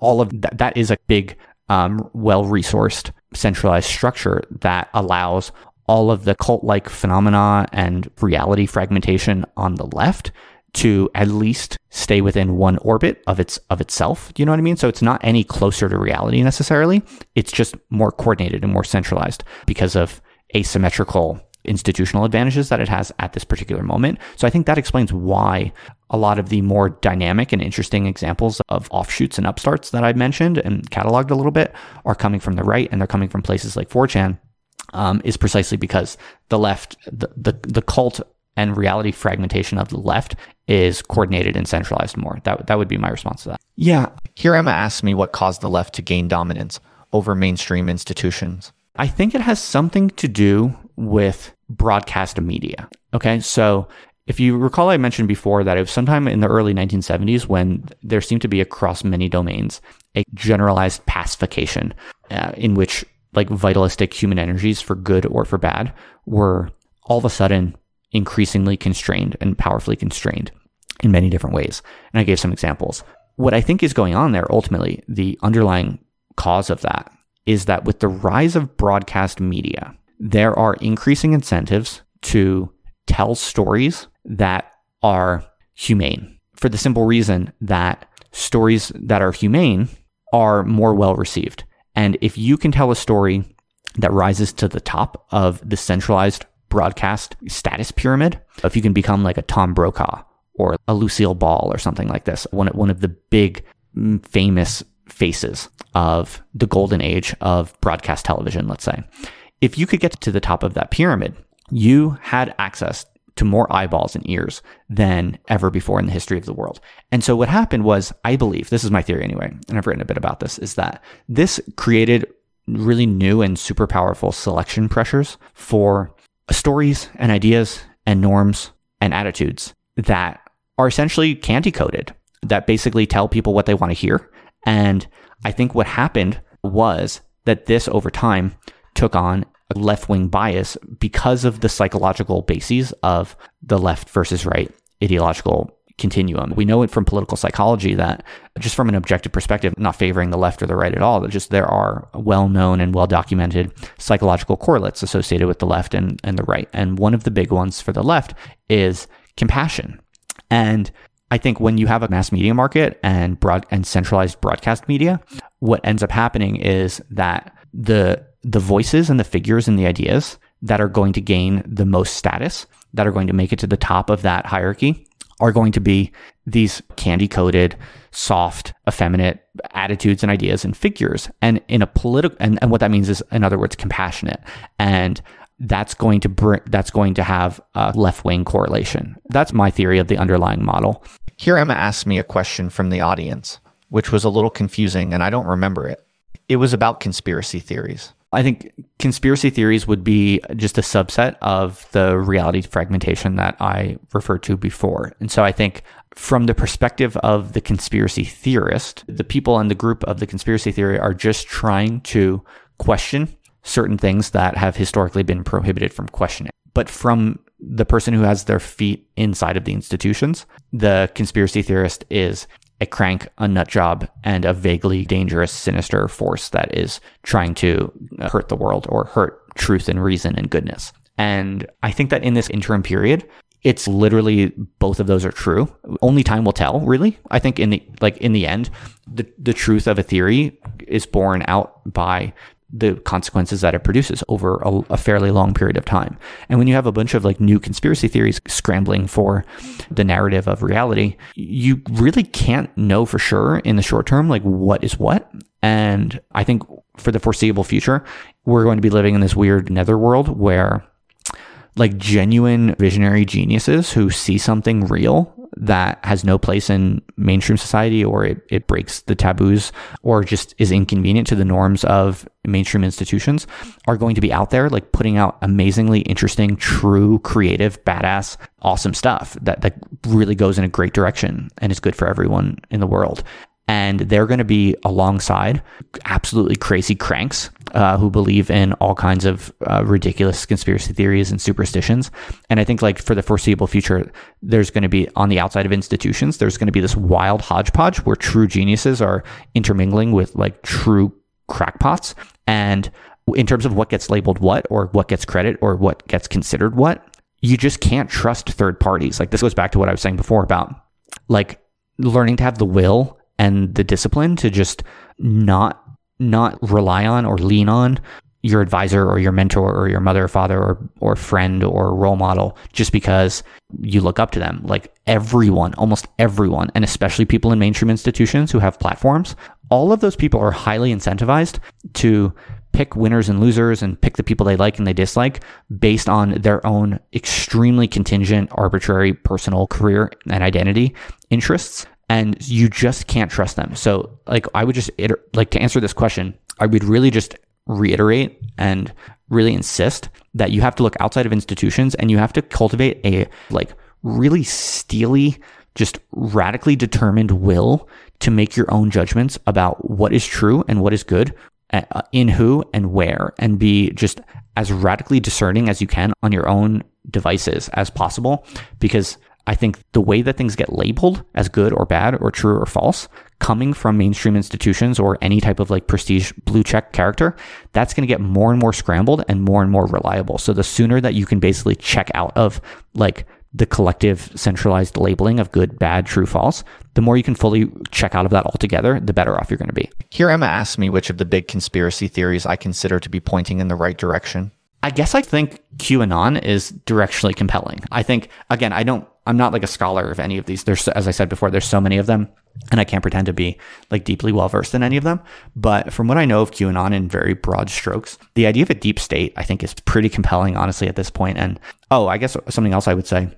All of that, that is a big, um, well resourced, centralized structure that allows all of the cult like phenomena and reality fragmentation on the left to at least stay within one orbit of its of itself. You know what I mean? So it's not any closer to reality necessarily. It's just more coordinated and more centralized because of asymmetrical institutional advantages that it has at this particular moment. So I think that explains why a lot of the more dynamic and interesting examples of offshoots and upstarts that I've mentioned and cataloged a little bit are coming from the right and they're coming from places like 4chan. Um, is precisely because the left, the, the, the cult and reality fragmentation of the left is coordinated and centralized more. That, that would be my response to that. Yeah. Here, Emma asks me what caused the left to gain dominance over mainstream institutions. I think it has something to do with broadcast media. Okay. So if you recall, I mentioned before that it was sometime in the early 1970s when there seemed to be across many domains a generalized pacification uh, in which like vitalistic human energies for good or for bad were all of a sudden increasingly constrained and powerfully constrained in many different ways. And I gave some examples. What I think is going on there, ultimately, the underlying cause of that is that with the rise of broadcast media, there are increasing incentives to tell stories that are humane for the simple reason that stories that are humane are more well received. And if you can tell a story that rises to the top of the centralized broadcast status pyramid. If you can become like a Tom Brokaw or a Lucille Ball or something like this, one, one of the big mm, famous faces of the golden age of broadcast television, let's say. If you could get to the top of that pyramid, you had access to more eyeballs and ears than ever before in the history of the world. And so what happened was, I believe, this is my theory anyway, and I've written a bit about this, is that this created really new and super powerful selection pressures for stories and ideas and norms and attitudes that are essentially candy coated that basically tell people what they want to hear. And I think what happened was that this over time took on a left wing bias because of the psychological bases of the left versus right ideological continuum. We know it from political psychology that just from an objective perspective, not favoring the left or the right at all, that just there are well known and well documented psychological correlates associated with the left and, and the right. And one of the big ones for the left is compassion. And I think when you have a mass media market and broad and centralized broadcast media, what ends up happening is that the the voices and the figures and the ideas that are going to gain the most status, that are going to make it to the top of that hierarchy, are going to be these candy coated, soft, effeminate attitudes and ideas and figures. And in a political, and, and what that means is, in other words, compassionate. And that's going to bring, that's going to have a left wing correlation. That's my theory of the underlying model. Here, Emma asked me a question from the audience, which was a little confusing and I don't remember it. It was about conspiracy theories. I think conspiracy theories would be just a subset of the reality fragmentation that I referred to before. And so I think from the perspective of the conspiracy theorist, the people in the group of the conspiracy theory are just trying to question certain things that have historically been prohibited from questioning. But from the person who has their feet inside of the institutions, the conspiracy theorist is a crank, a nut job, and a vaguely dangerous, sinister force that is trying to uh, hurt the world or hurt truth and reason and goodness. And I think that in this interim period, it's literally both of those are true. Only time will tell, really. I think in the like in the end, the the truth of a theory is borne out by the consequences that it produces over a, a, fairly long period of time. And when you have a bunch of like new conspiracy theories scrambling for the narrative of reality, you really can't know for sure in the short term, like what is what. And I think for the foreseeable future, we're going to be living in this weird netherworld where like genuine visionary geniuses who see something real that has no place in mainstream society or it, it breaks the taboos or just is inconvenient to the norms of mainstream institutions are going to be out there like putting out amazingly interesting, true, creative, badass, awesome stuff that, that really goes in a great direction and is good for everyone in the world. And they're going to be alongside absolutely crazy cranks uh, who believe in all kinds of uh, ridiculous conspiracy theories and superstitions. And I think, like for the foreseeable future, there's going to be on the outside of institutions, there's going to be this wild hodgepodge where true geniuses are intermingling with like true crackpots. And in terms of what gets labeled what, or what gets credit, or what gets considered what, you just can't trust third parties. Like this goes back to what I was saying before about like learning to have the will and the discipline to just not not rely on or lean on your advisor or your mentor or your mother or father or, or friend or role model just because you look up to them. Like everyone, almost everyone, and especially people in mainstream institutions who have platforms, all of those people are highly incentivized to pick winners and losers and pick the people they like and they dislike based on their own extremely contingent, arbitrary personal career and identity interests and you just can't trust them. So, like, I would just iter- like to answer this question, I would really just reiterate and really insist that you have to look outside of institutions and you have to cultivate a like really steely, just radically determined will to make your own judgments about what is true and what is good uh, in who and where and be just as radically discerning as you can on your own devices as possible because I think the way that things get labeled as good or bad or true or false coming from mainstream institutions or any type of like prestige blue check character, that's going to get more and more scrambled and more and more reliable. So the sooner that you can basically check out of like the collective centralized labeling of good, bad, true, false, the more you can fully check out of that altogether, the better off you're going to be. Here, Emma asked me which of the big conspiracy theories I consider to be pointing in the right direction. I guess I think QAnon is directionally compelling. I think, again, I don't I'm not like a scholar of any of these. There's, as I said before, there's so many of them, and I can't pretend to be like deeply well versed in any of them. But from what I know of QAnon in very broad strokes, the idea of a deep state, I think, is pretty compelling, honestly, at this point. And oh, I guess something else I would say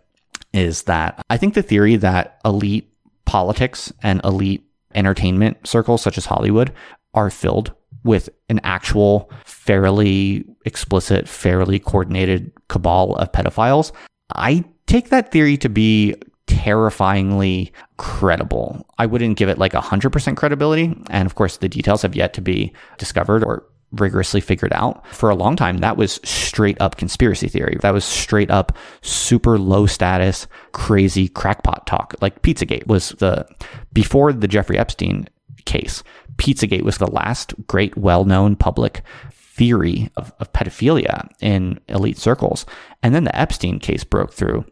is that I think the theory that elite politics and elite entertainment circles, such as Hollywood, are filled with an actual, fairly explicit, fairly coordinated cabal of pedophiles. I take that theory to be terrifyingly credible. I wouldn't give it like 100% credibility. And of course, the details have yet to be discovered or rigorously figured out. For a long time, that was straight up conspiracy theory. That was straight up super low status, crazy crackpot talk. Like Pizzagate was the, before the Jeffrey Epstein case, Pizzagate was the last great, well known public theory of, of pedophilia in elite circles. And then the Epstein case broke through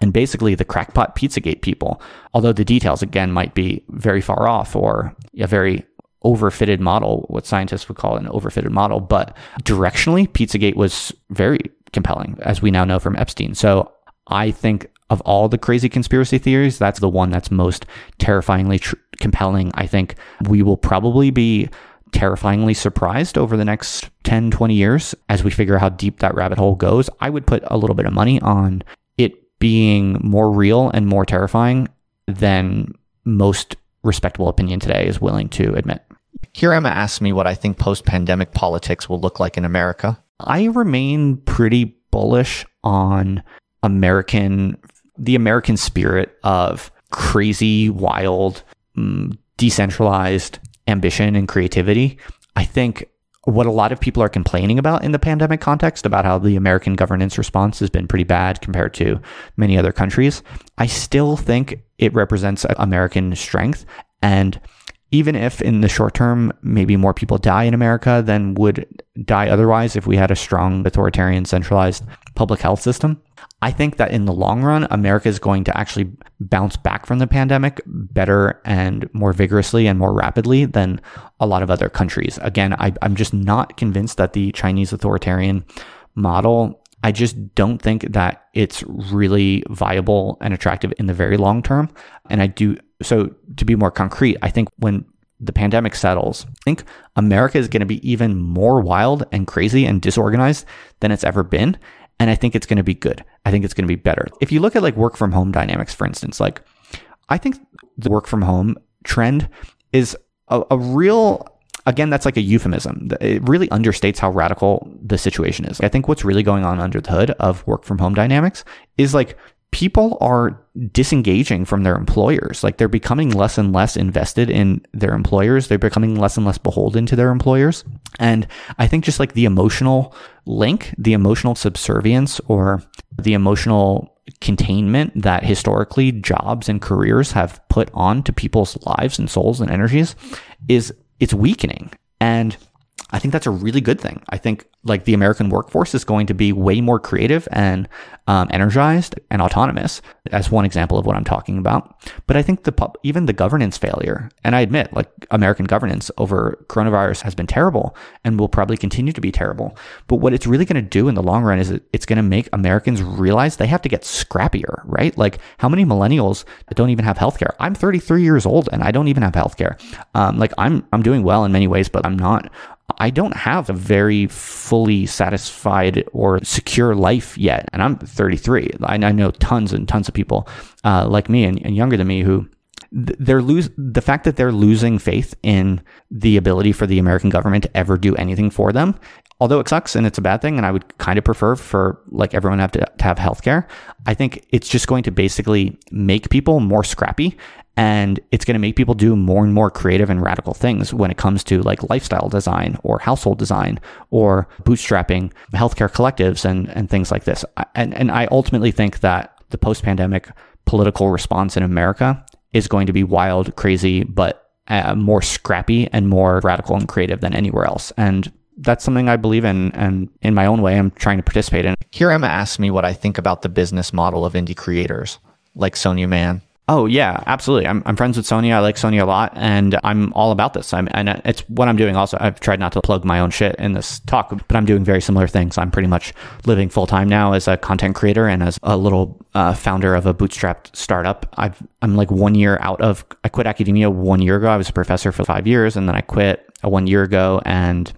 and basically the crackpot Pizzagate people. Although the details again might be very far off or a very overfitted model, what scientists would call an overfitted model, but directionally, Pizzagate was very compelling, as we now know from Epstein. So I think of all the crazy conspiracy theories, that's the one that's most terrifyingly tr- compelling. I think we will probably be terrifyingly surprised over the next 10, 20 years as we figure out how deep that rabbit hole goes. I would put a little bit of money on it being more real and more terrifying than most respectable opinion today is willing to admit. Here, Emma asks me what I think post pandemic politics will look like in America. I remain pretty bullish on American, the American spirit of crazy, wild, mm, decentralized ambition and creativity. I think what a lot of people are complaining about in the pandemic context about how the American governance response has been pretty bad compared to many other countries, I still think it represents American strength. And even if in the short term, maybe more people die in America than would die otherwise if we had a strong authoritarian centralized public health system, I think that in the long run, America is going to actually bounce back from the pandemic better and more vigorously and more rapidly than a lot of other countries. Again, I, I'm just not convinced that the Chinese authoritarian model I just don't think that it's really viable and attractive in the very long term. And I do so to be more concrete, I think when the pandemic settles, I think America is going to be even more wild and crazy and disorganized than it's ever been. And I think it's going to be good. I think it's going to be better. If you look at like work from home dynamics, for instance, like I think the work from home trend is a, a real again, that's like a euphemism. It really understates how radical the situation is. I think what's really going on under the hood of work from home dynamics is like people are disengaging from their employers. Like they're becoming less and less invested in their employers. They're becoming less and less beholden to their employers. And I think just like the emotional link, the emotional subservience or the emotional containment that historically jobs and careers have put on to people's lives and souls and energies is it's weakening. And I think that's a really good thing. I think like the American workforce is going to be way more creative and um, energized and autonomous. As one example of what I'm talking about. But I think the even the governance failure, and I admit, like American governance over coronavirus has been terrible and will probably continue to be terrible. But what it's really going to do in the long run is it's going to make Americans realize they have to get scrappier, right? Like how many millennials that don't even have healthcare? I'm 33 years old and I don't even have healthcare. Um, like I'm I'm doing well in many ways, but I'm not I don't have a very fully satisfied or secure life yet. And I'm 33. I, know tons and tons of people uh, like me and, and younger than me who they're lose the fact that they're losing faith in the ability for the American government to ever do anything for them. Although it sucks and it's a bad thing, and I would kind of prefer for like everyone have to, to have healthcare. I think it's just going to basically make people more scrappy and it's going to make people do more and more creative and radical things when it comes to like lifestyle design or household design or bootstrapping healthcare collectives and, and things like this. And, and I ultimately think that the post pandemic political response in America is going to be wild, crazy, but uh, more scrappy and more radical and creative than anywhere else. And that's something I believe in, and in my own way, I'm trying to participate in. Here, Emma asks me what I think about the business model of indie creators like Sonia Mann. Oh yeah, absolutely. I'm, I'm friends with Sonia. I like Sonia a lot, and I'm all about this. I'm, and it's what I'm doing. Also, I've tried not to plug my own shit in this talk, but I'm doing very similar things. I'm pretty much living full time now as a content creator and as a little uh, founder of a bootstrapped startup. I've, I'm like one year out of. I quit academia one year ago. I was a professor for five years, and then I quit one year ago, and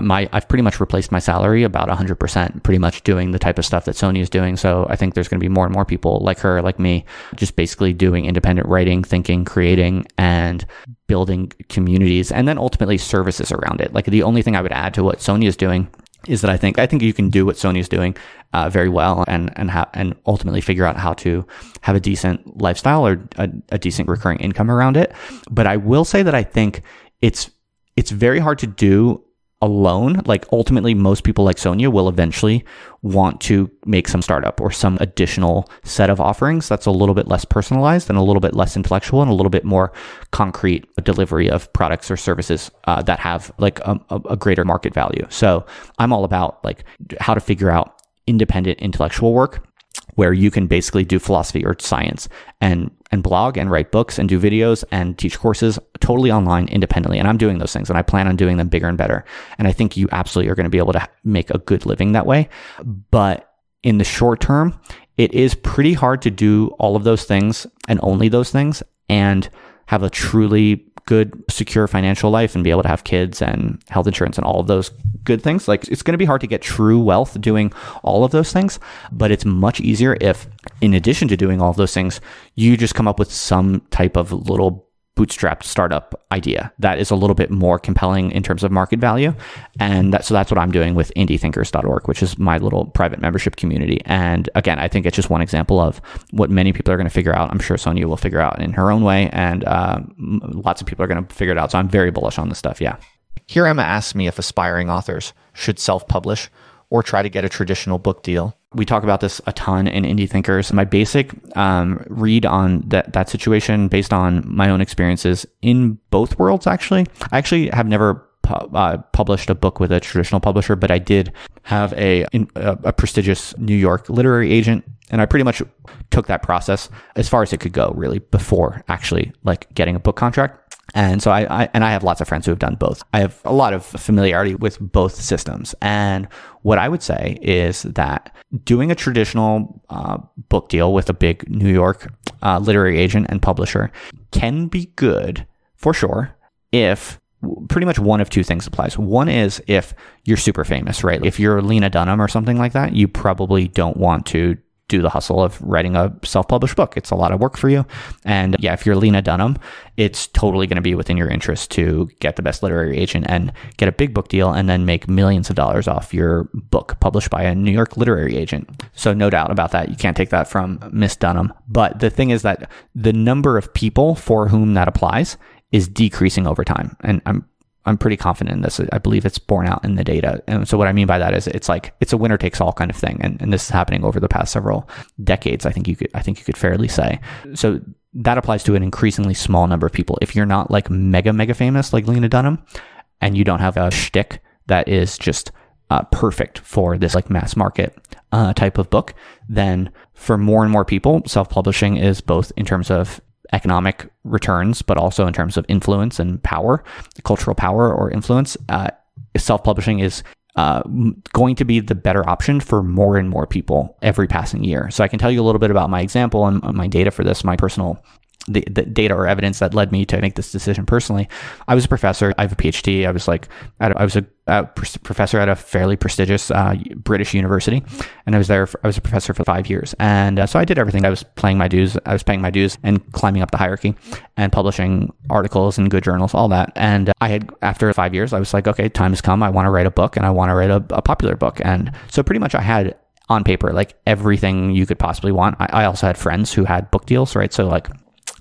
my I've pretty much replaced my salary about 100%, pretty much doing the type of stuff that Sonia is doing. So I think there's going to be more and more people like her, like me, just basically doing independent writing, thinking, creating, and building communities, and then ultimately services around it. Like the only thing I would add to what Sonia is doing is that I think I think you can do what Sonia is doing uh, very well and and ha- and ultimately figure out how to have a decent lifestyle or a, a decent recurring income around it. But I will say that I think it's it's very hard to do alone, like ultimately most people like Sonia will eventually want to make some startup or some additional set of offerings that's a little bit less personalized and a little bit less intellectual and a little bit more concrete delivery of products or services uh, that have like a, a greater market value. So I'm all about like how to figure out independent intellectual work where you can basically do philosophy or science and and blog and write books and do videos and teach courses totally online independently. And I'm doing those things and I plan on doing them bigger and better. And I think you absolutely are going to be able to make a good living that way. But in the short term, it is pretty hard to do all of those things and only those things and have a truly good, secure financial life and be able to have kids and health insurance and all of those good things. Like it's going to be hard to get true wealth doing all of those things, but it's much easier if, in addition to doing all of those things, you just come up with some type of little bootstrapped startup idea that is a little bit more compelling in terms of market value. And that, so that's what I'm doing with indiethinkers.org, which is my little private membership community. And again, I think it's just one example of what many people are going to figure out. I'm sure Sonia will figure out in her own way, and uh, lots of people are going to figure it out. So I'm very bullish on this stuff. Yeah. Here, Emma asks me if aspiring authors should self publish or try to get a traditional book deal we talk about this a ton in indie thinkers. My basic um, read on that, that situation based on my own experiences in both worlds actually. I actually have never pu- uh, published a book with a traditional publisher but i did have a, a, a prestigious new york literary agent and i pretty much took that process as far as it could go really before actually like getting a book contract and so I, I, and I have lots of friends who have done both. I have a lot of familiarity with both systems. And what I would say is that doing a traditional uh, book deal with a big New York uh, literary agent and publisher can be good for sure if pretty much one of two things applies. One is if you're super famous, right? If you're Lena Dunham or something like that, you probably don't want to do the hustle of writing a self-published book. It's a lot of work for you. And yeah, if you're Lena Dunham, it's totally going to be within your interest to get the best literary agent and get a big book deal and then make millions of dollars off your book published by a New York literary agent. So no doubt about that. You can't take that from Miss Dunham. But the thing is that the number of people for whom that applies is decreasing over time. And I'm I'm pretty confident in this. I believe it's borne out in the data. And so what I mean by that is it's like it's a winner takes all kind of thing. And, and this is happening over the past several decades. I think you could I think you could fairly say. So that applies to an increasingly small number of people. If you're not like mega, mega famous like Lena Dunham and you don't have a shtick that is just uh, perfect for this like mass market uh, type of book, then for more and more people, self publishing is both in terms of economic returns, but also in terms of influence and power, cultural power or influence. Uh, Self publishing is uh, going to be the better option for more and more people every passing year. So I can tell you a little bit about my example and my data for this, my personal the, the, data or evidence that led me to make this decision personally. I was a professor. I have a PhD. I was like, I was a, a professor at a fairly prestigious uh, British university, and I was there. For, I was a professor for five years, and uh, so I did everything. I was paying my dues. I was paying my dues and climbing up the hierarchy, and publishing articles in good journals, all that. And uh, I had after five years, I was like, okay, time has come. I want to write a book, and I want to write a, a popular book. And so pretty much, I had on paper like everything you could possibly want. I, I also had friends who had book deals, right? So like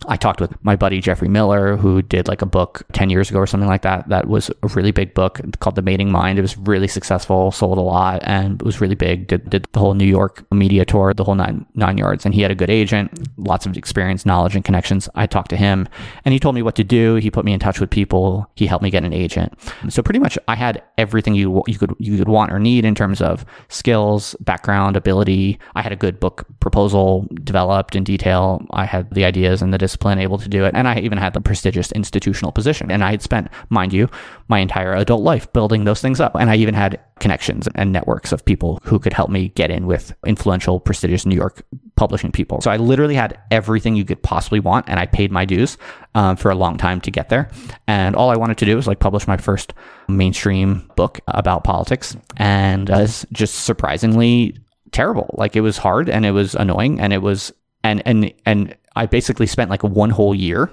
I talked with my buddy Geoffrey Miller, who did like a book 10 years ago or something like that. That was a really big book called The Mating Mind. It was really successful, sold a lot, and was really big. Did, did the whole New York media tour, the whole nine, nine yards. And he had a good agent, lots of experience, knowledge, and connections. I talked to him and he told me what to do. He put me in touch with people. He helped me get an agent. So pretty much I had everything you, you could, you could want or need in terms of skills, background, ability. I had a good book proposal developed in detail. I had the ideas and the discipline able to do it. And I even had the prestigious institutional position. And I had spent, mind you, my entire adult life building those things up. And I even had connections and networks of people who could help me get in with influential, prestigious New York publishing people. So I literally had everything you could possibly want. And I paid my dues um, for a long time to get there. And all I wanted to do was like publish my first mainstream book about politics. And uh, just surprisingly terrible. Like it was hard and it was annoying and it was and and and I basically spent like one whole year.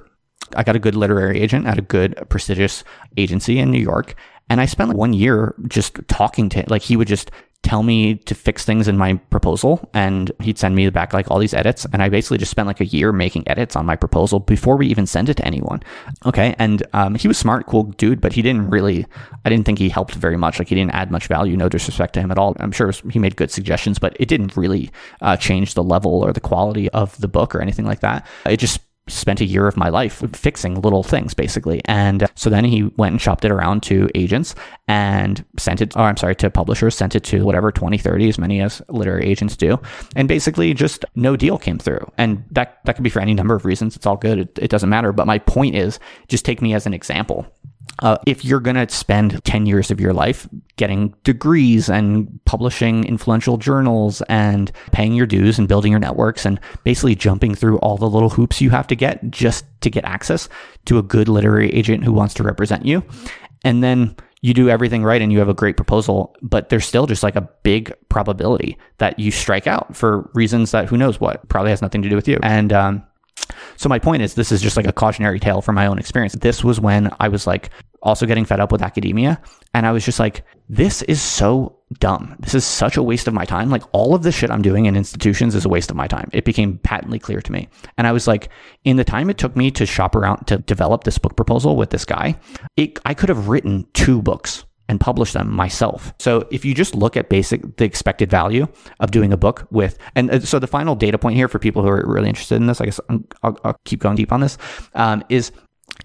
I got a good literary agent at a good prestigious agency in New York, and I spent like one year just talking to like he would just tell me to fix things in my proposal and he'd send me back like all these edits and i basically just spent like a year making edits on my proposal before we even sent it to anyone. Okay and um, he was smart cool dude but he didn't really i didn't think he helped very much. Like he didn't add much value no disrespect to him at all. I'm sure he made good suggestions but it didn't really uh, change the level or the quality of the book or anything like that. It just spent a year of my life fixing little things basically. And uh, so then he went and shopped it around to agents and sent it, or I'm sorry, to publishers, sent it to whatever 20, 30, as many as literary agents do. And basically just no deal came through. And that, that could be for any number of reasons. It's all good. It, it doesn't matter. But my point is just take me as an example. Uh, if you're going to spend 10 years of your life getting degrees and publishing influential journals and paying your dues and building your networks and basically jumping through all the little hoops you have to get just to get access to a good literary agent who wants to represent you, and then you do everything right and you have a great proposal, but there's still just like a big probability that you strike out for reasons that who knows what probably has nothing to do with you. And um, so my point is, this is just like a cautionary tale from my own experience. This was when I was like also getting fed up with academia. And I was just like, this is so dumb. This is such a waste of my time. Like all of the shit I'm doing in institutions is a waste of my time. It became patently clear to me. And I was like, in the time it took me to shop around to develop this book proposal with this guy, it, I could have written two books and publish them myself. So if you just look at basic the expected value of doing a book with, and uh, so the final data point here for people who are really interested in this, I guess I'll, I'll keep going deep on this, um, is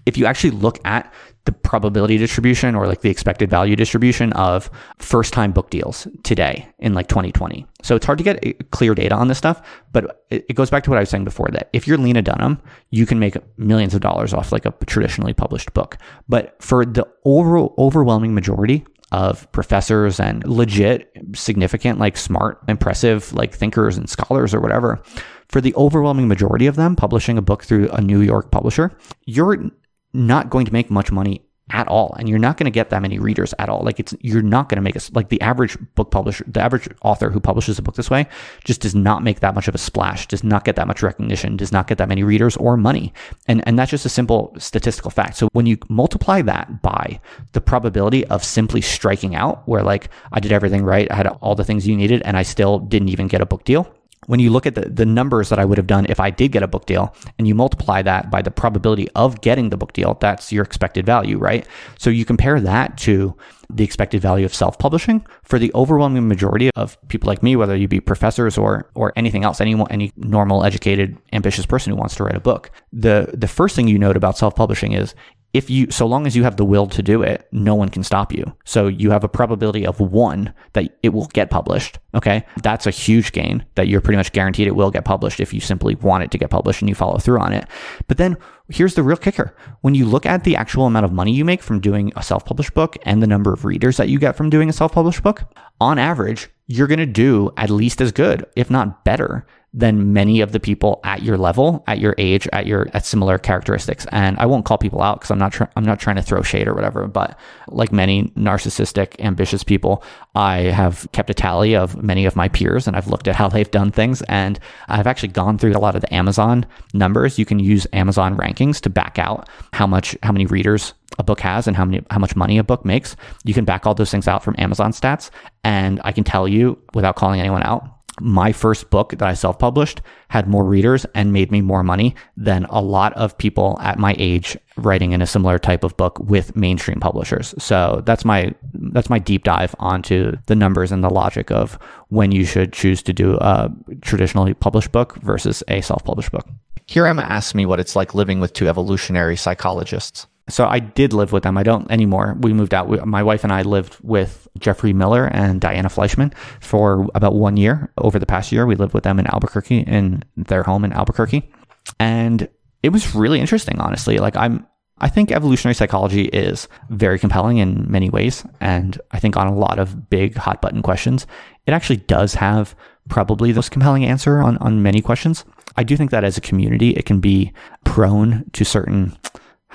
if you actually look at the probability distribution or like the expected value distribution of first time book deals today in like 2020. So it's hard to get uh, clear data on this stuff, but it, goes back to what I was saying before that if you're Lena Dunham, you can make millions of dollars off like a traditionally published book. But for the over, overwhelming majority of professors and legit, significant, like smart, impressive, like thinkers and scholars or whatever, for the overwhelming majority of them publishing a book through a New York publisher, you're not going to make much money at all and you're not going to get that many readers at all. Like it's you're not going to make a like the average book publisher the average author who publishes a book this way just does not make that much of a splash does not get that much recognition does not get that many readers or money. And and that's just a simple statistical fact. So when you multiply that by the probability of simply striking out where like I did everything right I had all the things you needed and I still didn't even get a book deal when you look at the, the numbers that I would have done if I did get a book deal and you multiply that by the probability of getting the book deal, that's your expected value, right? So you compare that to the expected value of self-publishing for the overwhelming majority of people like me, whether you be professors or or anything else, any any normal, educated, ambitious person who wants to write a book. The the first thing you note about self-publishing is if you so long as you have the will to do it no one can stop you. So you have a probability of one that it will get published okay? That's a huge gain that you're pretty much guaranteed it will get published if you simply want it to get published and you follow through on it. But then here's the real kicker. When you look at the actual amount of money you make from doing a self-published book and the number of readers that you get from doing a self-published book on average you're going to do at least as good if not better than many of the people at your level, at your age, at your at similar characteristics. And I won't call people out because I'm not tr- I'm not trying to throw shade or whatever. But like many narcissistic, ambitious people, I have kept a tally of many of my peers, and I've looked at how they've done things. And I've actually gone through a lot of the Amazon numbers. You can use Amazon rankings to back out how much how many readers a book has and how many how much money a book makes. You can back all those things out from Amazon stats, and I can tell you without calling anyone out my first book that I self published had more readers and made me more money than a lot of people at my age writing in a similar type of book with mainstream publishers. So that's my that's my deep dive onto the numbers and the logic of when you should choose to do a traditionally published book versus a self published book. Here Emma asks me what it's like living with two evolutionary psychologists. So I did live with them. I don't anymore. We moved out. We, my wife and I lived with Geoffrey Miller and Diana Fleischman for about one year. Over the past year, we lived with them in Albuquerque, in their home in Albuquerque, and it was really interesting. Honestly, like I'm, I think evolutionary psychology is very compelling in many ways, and I think on a lot of big hot button questions, it actually does have probably the most compelling answer on on many questions. I do think that as a community, it can be prone to certain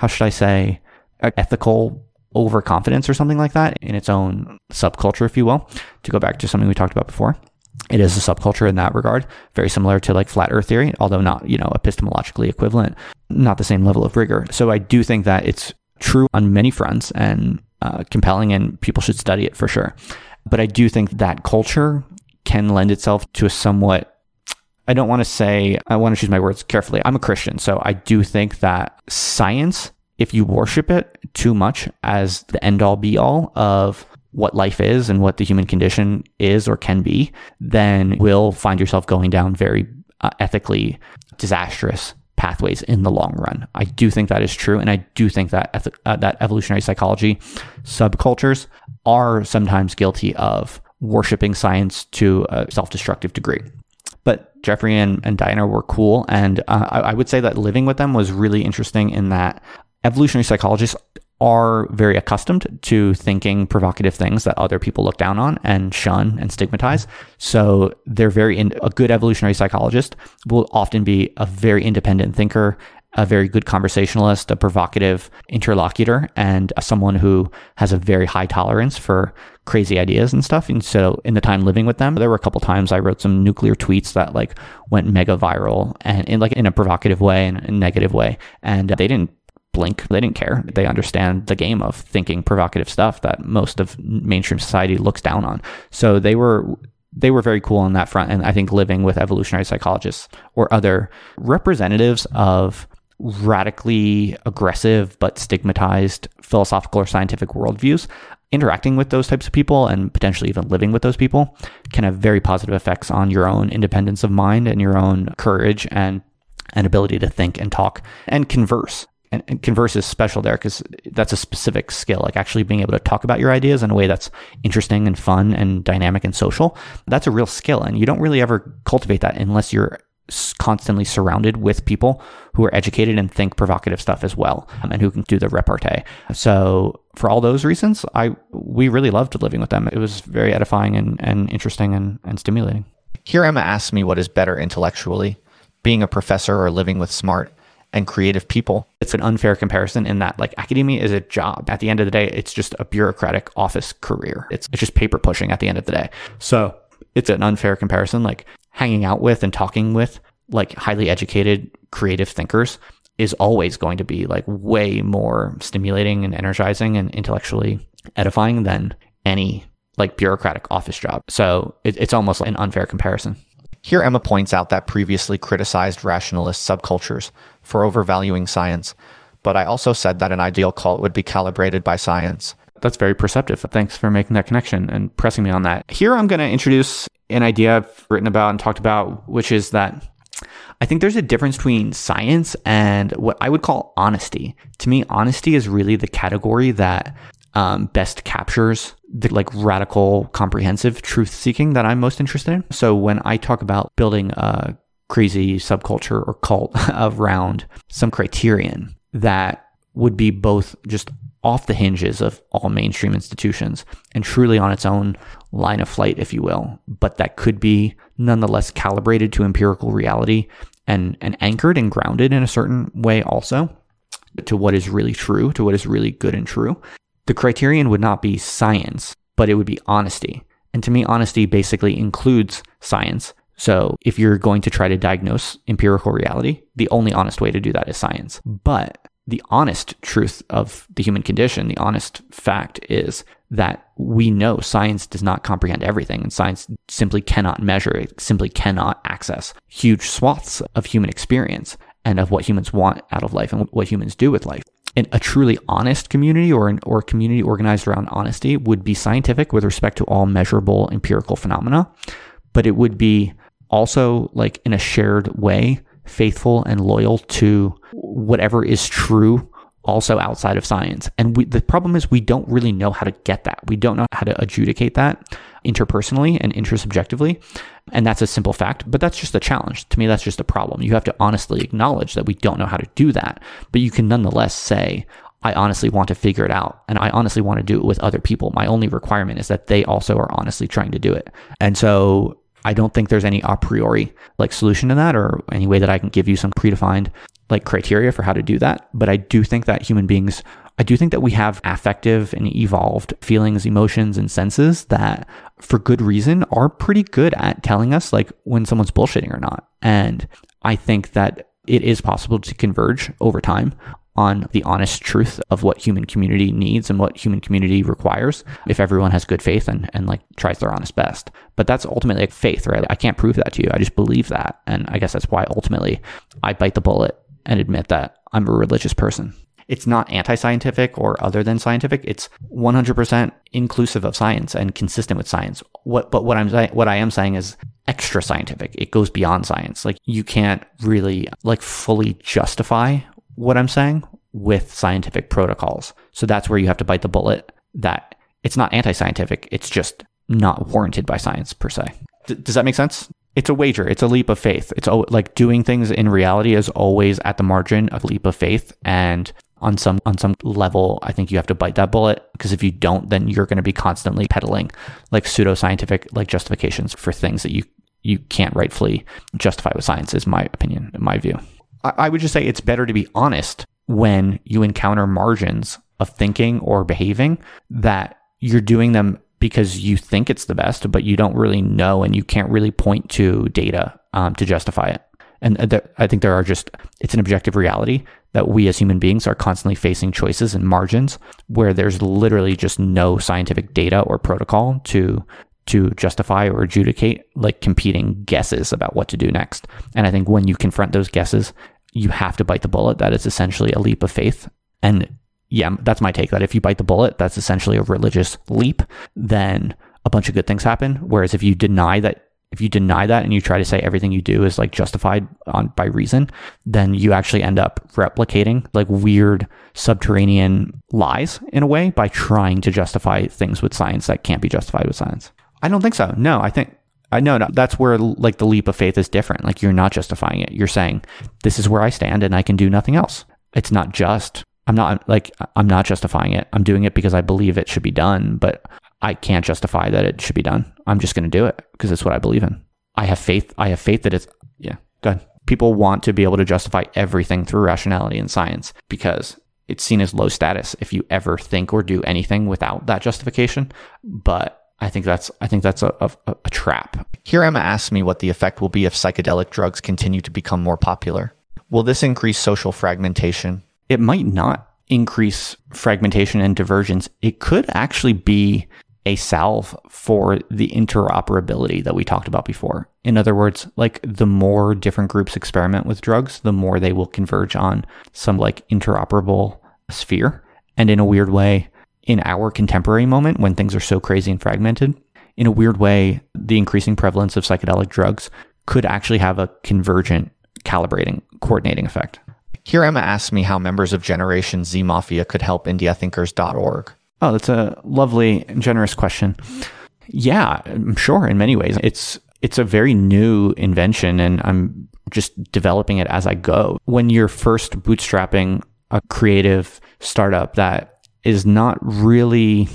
how should I say, ethical overconfidence or something like that in its own subculture, if you will, to go back to something we talked about before. It is a subculture in that regard, very similar to like flat earth theory, although not, you know, epistemologically equivalent, not the same level of rigor. So I do think that it's true on many fronts and uh, compelling, and people should study it for sure. But I do think that culture can lend itself to a somewhat I don't want to say, I want to choose my words carefully. I'm a Christian, so I do think that science, if you worship it too much as the end all be all of what life is and what the human condition is or can be, then will find yourself going down very uh, ethically disastrous pathways in the long run. I do think that is true, and I do think that uh, that evolutionary psychology subcultures are sometimes guilty of worshiping science to a self-destructive degree. Geoffrey and, and Diana were cool, and uh, I, I would say that living with them was really interesting in that evolutionary psychologists are very accustomed to thinking provocative things that other people look down on and shun and stigmatize. So they're very in, a good evolutionary psychologist will often be a very independent thinker, a very good conversationalist, a provocative interlocutor, and someone who has a very high tolerance for crazy ideas and stuff. And so in the time living with them, there were a couple times I wrote some nuclear tweets that like went mega viral and in like in a provocative way and a negative way. And they didn't blink. They didn't care. They understand the game of thinking provocative stuff that most of mainstream society looks down on. So they were they were very cool on that front. And I think living with evolutionary psychologists or other representatives of radically aggressive but stigmatized philosophical or scientific worldviews, interacting with those types of people and potentially even living with those people can have very positive effects on your own independence of mind and your own courage and and ability to think and talk and converse. And, and converse is special there because that's a specific skill like actually being able to talk about your ideas in a way that's interesting and fun and dynamic and social. That's a real skill and you don't really ever cultivate that unless you're constantly surrounded with people who are educated and think provocative stuff as well um, and who can do the repartee so for all those reasons i we really loved living with them it was very edifying and, and interesting and, and stimulating here emma asks me what is better intellectually being a professor or living with smart and creative people. It's an unfair comparison in that like academia is a job. At the end of the day, it's just a bureaucratic office career. It's, it's just paper pushing at the end of the day. So it's an unfair comparison. Like hanging out with and talking with like highly educated creative thinkers is always going to be like way more stimulating and energizing and intellectually edifying than any like bureaucratic office job. So it, it's almost an unfair comparison. Here, Emma points out that previously criticized rationalist subcultures for overvaluing science, but I also said that an ideal cult would be calibrated by science. That's very perceptive. Thanks for making that connection and pressing me on that. Here, I'm going to introduce an idea I've written about and talked about, which is that I think there's a difference between science and what I would call honesty. To me, honesty is really the category that um, best captures the like radical, comprehensive truth seeking that I'm most interested in. So when I talk about building a crazy subculture or cult around some criterion that would be both just off the hinges of all mainstream institutions and truly on its own line of flight, if you will, but that could be nonetheless calibrated to empirical reality and, and anchored and grounded in a certain way also to what is really true, to what is really good and true. The criterion would not be science, but it would be honesty. And to me, honesty basically includes science. So if you're going to try to diagnose empirical reality, the only honest way to do that is science. But the honest truth of the human condition, the honest fact is that we know science does not comprehend everything and science simply cannot measure, it simply cannot access huge swaths of human experience and of what humans want out of life and what humans do with life. In a truly honest community or an or a community organized around honesty would be scientific with respect to all measurable empirical phenomena, but it would be also like in a shared way faithful and loyal to whatever is true also outside of science. And we, the problem is we don't really know how to get that. We don't know how to adjudicate that interpersonally and intersubjectively. And that's a simple fact, but that's just a challenge. To me, that's just a problem. You have to honestly acknowledge that we don't know how to do that, but you can nonetheless say, I honestly want to figure it out and I honestly want to do it with other people. My only requirement is that they also are honestly trying to do it. And so I don't think there's any a priori like solution to that or any way that I can give you some predefined like criteria for how to do that. But I do think that human beings, I do think that we have affective and evolved feelings, emotions, and senses that for good reason are pretty good at telling us like when someone's bullshitting or not. And I think that it is possible to converge over time on the honest truth of what human community needs and what human community requires if everyone has good faith and, and like tries their honest best. But that's ultimately like faith, right? I can't prove that to you. I just believe that. And I guess that's why ultimately I bite the bullet and admit that I'm a religious person. it's not anti-scientific or other than scientific. It's 100% inclusive of science and consistent with science. What, but what I'm what I am saying is extra scientific. It goes beyond science. Like you can't really like fully justify what I'm saying with scientific protocols. So that's where you have to bite the bullet that it's not anti-scientific. It's just not warranted by science per se. D- does that make sense? It's a wager. It's a leap of faith. It's like doing things in reality is always at the margin of leap of faith. And on some on some level, I think you have to bite that bullet because if you don't, then you're going to be constantly peddling like pseudoscientific like justifications for things that you you can't rightfully justify with science. Is my opinion, in my view. I, would just say it's better to be honest when you encounter margins of thinking or behaving that you're doing them because you think it's the best, but you don't really know and you can't really point to data um, to justify it. And th- I think there are just, it's an objective reality that we as human beings are constantly facing choices and margins where there's literally just no scientific data or protocol to to justify or adjudicate like competing guesses about what to do next. And I think when you confront those guesses, you have to bite the bullet That is essentially a leap of faith. And yeah, that's my take that if you bite the bullet, that's essentially a religious leap, then a bunch of good things happen. Whereas if you deny that, if you deny that and you try to say everything you do is like justified on by reason, then you actually end up replicating like weird subterranean lies in a way by trying to justify things with science that can't be justified with science. I don't think so. No, I think I know no, that's where like the leap of faith is different. Like you're not justifying it. You're saying this is where I stand and I can do nothing else. It's not just I'm not like I'm not justifying it. I'm doing it because I believe it should be done, but I can't justify that it should be done. I'm just going to do it because it's what I believe in. I have faith. I have faith that it's yeah. Go ahead. People want to be able to justify everything through rationality and science because it's seen as low status if you ever think or do anything without that justification. But I think that's I think that's a, a, a trap. Here, Emma asks me what the effect will be if psychedelic drugs continue to become more popular. Will this increase social fragmentation? it might not increase fragmentation and divergence. It could actually be a salve for the interoperability that we talked about before. In other words, like the more different groups experiment with drugs, the more they will converge on some like interoperable sphere. And in a weird way, in our contemporary moment when things are so crazy and fragmented, in a weird way, the increasing prevalence of psychedelic drugs could actually have a convergent calibrating, coordinating effect. Here, Emma asks me how members of Generation Z Mafia could help IndieThinkers.org. Oh, that's a lovely and generous question. Yeah, I'm sure in many ways. It's it's a very new invention and I'm just developing it as I go. When you're first bootstrapping a creative startup that is not really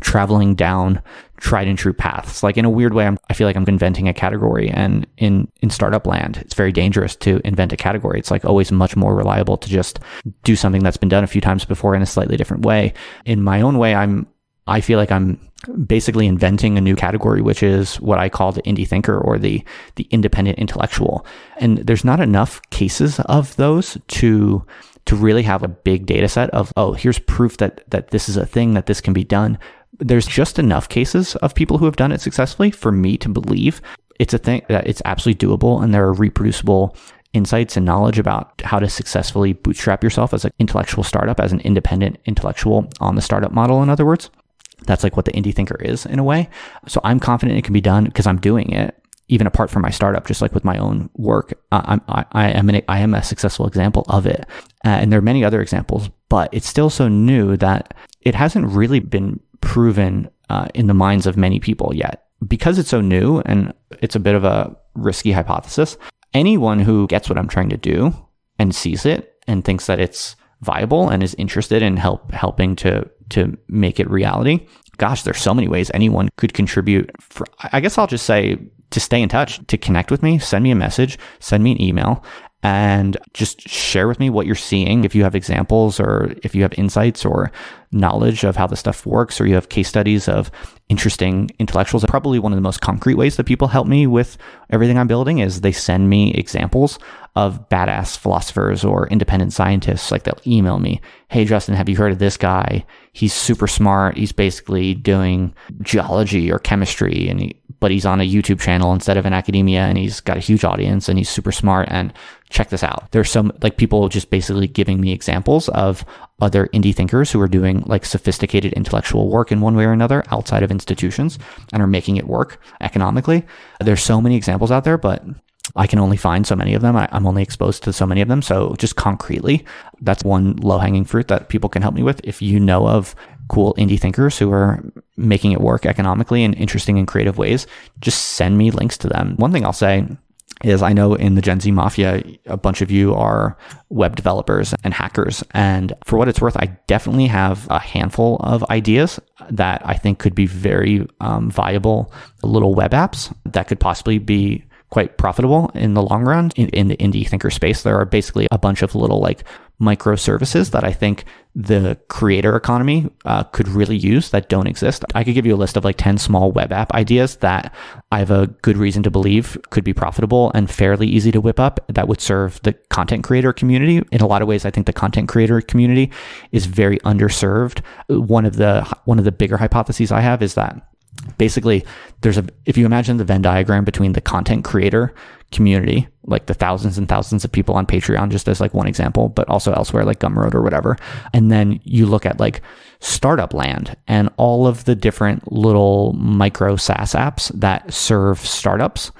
traveling down tried and true paths. Like in a weird way, I'm, I feel like I'm inventing a category. And in, in startup land, it's very dangerous to invent a category. It's like always much more reliable to just do something that's been done a few times before in a slightly different way. In my own way, I'm, I feel like I'm basically inventing a new category, which is what I call the indie thinker or the, the independent intellectual. And there's not enough cases of those to, to really have a big data set of, oh, here's proof that, that this is a thing, that this can be done there's just enough cases of people who have done it successfully for me to believe it's a thing that it's absolutely doable and there are reproducible insights and knowledge about how to successfully bootstrap yourself as an intellectual startup, as an independent intellectual on the startup model, in other words. That's like what the indie thinker is in a way. So I'm confident it can be done because I'm doing it even apart from my startup, just like with my own work, I'm, I, I, am an, I am a successful example of it. Uh, and there are many other examples, but it's still so new that it hasn't really been proven uh, in the minds of many people yet. Because it's so new and it's a bit of a risky hypothesis, anyone who gets what I'm trying to do and sees it and thinks that it's viable and is interested in help helping to to make it reality. Gosh, there's so many ways anyone could contribute. For, I guess I'll just say to stay in touch, to connect with me, send me a message, send me an email, and just share with me what you're seeing. If you have examples or if you have insights or knowledge of how the stuff works, or you have case studies of interesting intellectuals, probably one of the most concrete ways that people help me with everything I'm building is they send me examples of badass philosophers or independent scientists. Like they'll email me, Hey, Justin, have you heard of this guy? He's super smart. He's basically doing geology or chemistry and he, but he's on a YouTube channel instead of in academia and he's got a huge audience and he's super smart and check this out. There's some like people just basically giving me examples of other indie thinkers who are doing like sophisticated intellectual work in one way or another outside of institutions and are making it work economically. There's so many examples out there, but I can only find so many of them. I, am only exposed to so many of them. So just concretely, that's one low hanging fruit that people can help me with. If you know of cool indie thinkers who are making it work economically in interesting and creative ways, just send me links to them. One thing I'll say is I know in the Gen Z Mafia, a bunch of you are web developers and hackers. And for what it's worth, I definitely have a handful of ideas that I think could be very um, viable little web apps that could possibly be quite profitable in the long run in, in, the indie thinker space. There are basically a bunch of little like microservices that I think the creator economy uh, could really use that don't exist. I could give you a list of like 10 small web app ideas that I have a good reason to believe could be profitable and fairly easy to whip up that would serve the content creator community. In a lot of ways, I think the content creator community is very underserved. One of the, one of the bigger hypotheses I have is that basically there's a if you imagine the venn diagram between the content creator community like the thousands and thousands of people on patreon just as like one example but also elsewhere like gumroad or whatever and then you look at like startup land and all of the different little micro saas apps that serve startups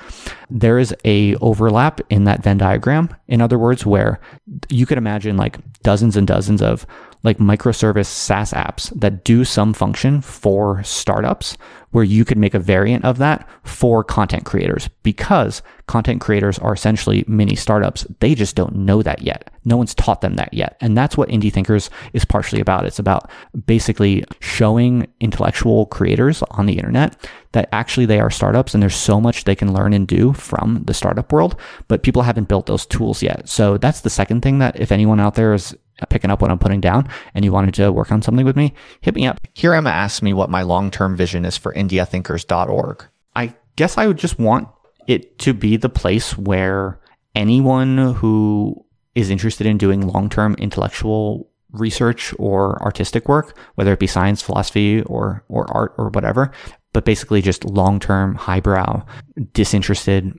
there is a overlap in that venn diagram. In other words where you could imagine like dozens and dozens of like microservice SaaS apps that do some function for startups where you could make a variant of that for content creators because content creators are essentially mini startups. They just don't know that yet. No one's taught them that yet. And that's what Indie Thinkers is partially about. It's about basically showing intellectual creators on the internet that actually they are startups and there's so much they can learn and do from the startup world, but people haven't built those tools yet. So that's the second thing that if anyone out there is picking up what I'm putting down and you wanted to work on something with me, hit me up. Here Emma asked me what my long-term vision is for indiethinkers.org. I guess I would just want it to be the place where anyone who is interested in doing long-term intellectual research or artistic work, whether it be science, philosophy, or or art or whatever, but basically just long-term, highbrow, disinterested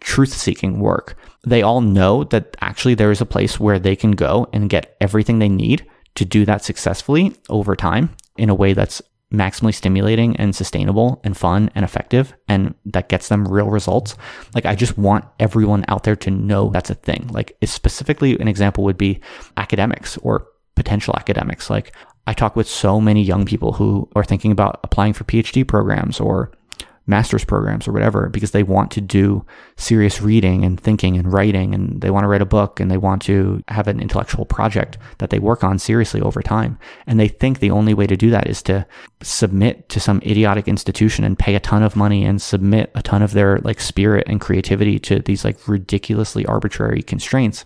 truth seeking work. They all know that actually there is a place where they can go and get everything they need to do that successfully over time in a way that's maximally stimulating and sustainable and fun and effective and that gets them real results. Like I just want everyone out there to know that's a thing. Like specifically an example would be academics or potential academics. Like I talk with so many young people who are thinking about applying for PhD programs or master's programs or whatever because they want to do serious reading and thinking and writing and they want to write a book and they want to have an intellectual project that they work on seriously over time. And they think the only way to do that is to submit to some idiotic institution and pay a ton of money and submit a ton of their like spirit and creativity to these like ridiculously arbitrary constraints.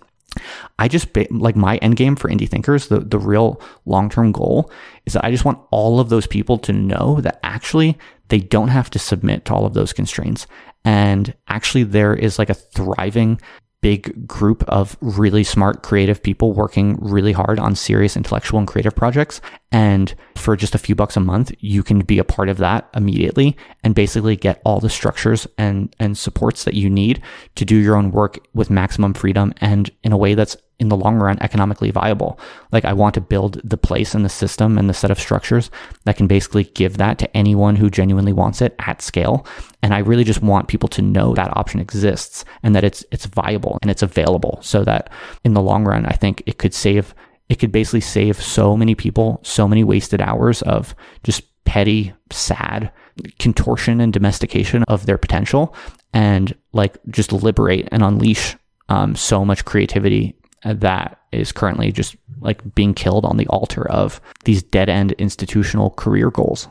I just like my end game for indie thinkers, the, the real long term goal is that I just want all of those people to know that actually they don't have to submit to all of those constraints. And actually, there is like a thriving big group of really smart, creative people working really hard on serious intellectual and creative projects. And for just a few bucks a month, you can be a part of that immediately and basically get all the structures and, and supports that you need to do your own work with maximum freedom and in a way that's in the long run economically viable. Like I want to build the place and the system and the set of structures that can basically give that to anyone who genuinely wants it at scale. And I really just want people to know that option exists and that it's it's viable and it's available so that in the long run I think it could save it could basically save so many people so many wasted hours of just petty, sad contortion and domestication of their potential and like just liberate and unleash um, so much creativity that is currently just like being killed on the altar of these dead end institutional career goals.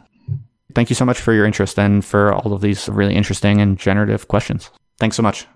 Thank you so much for your interest and for all of these really interesting and generative questions. Thanks so much.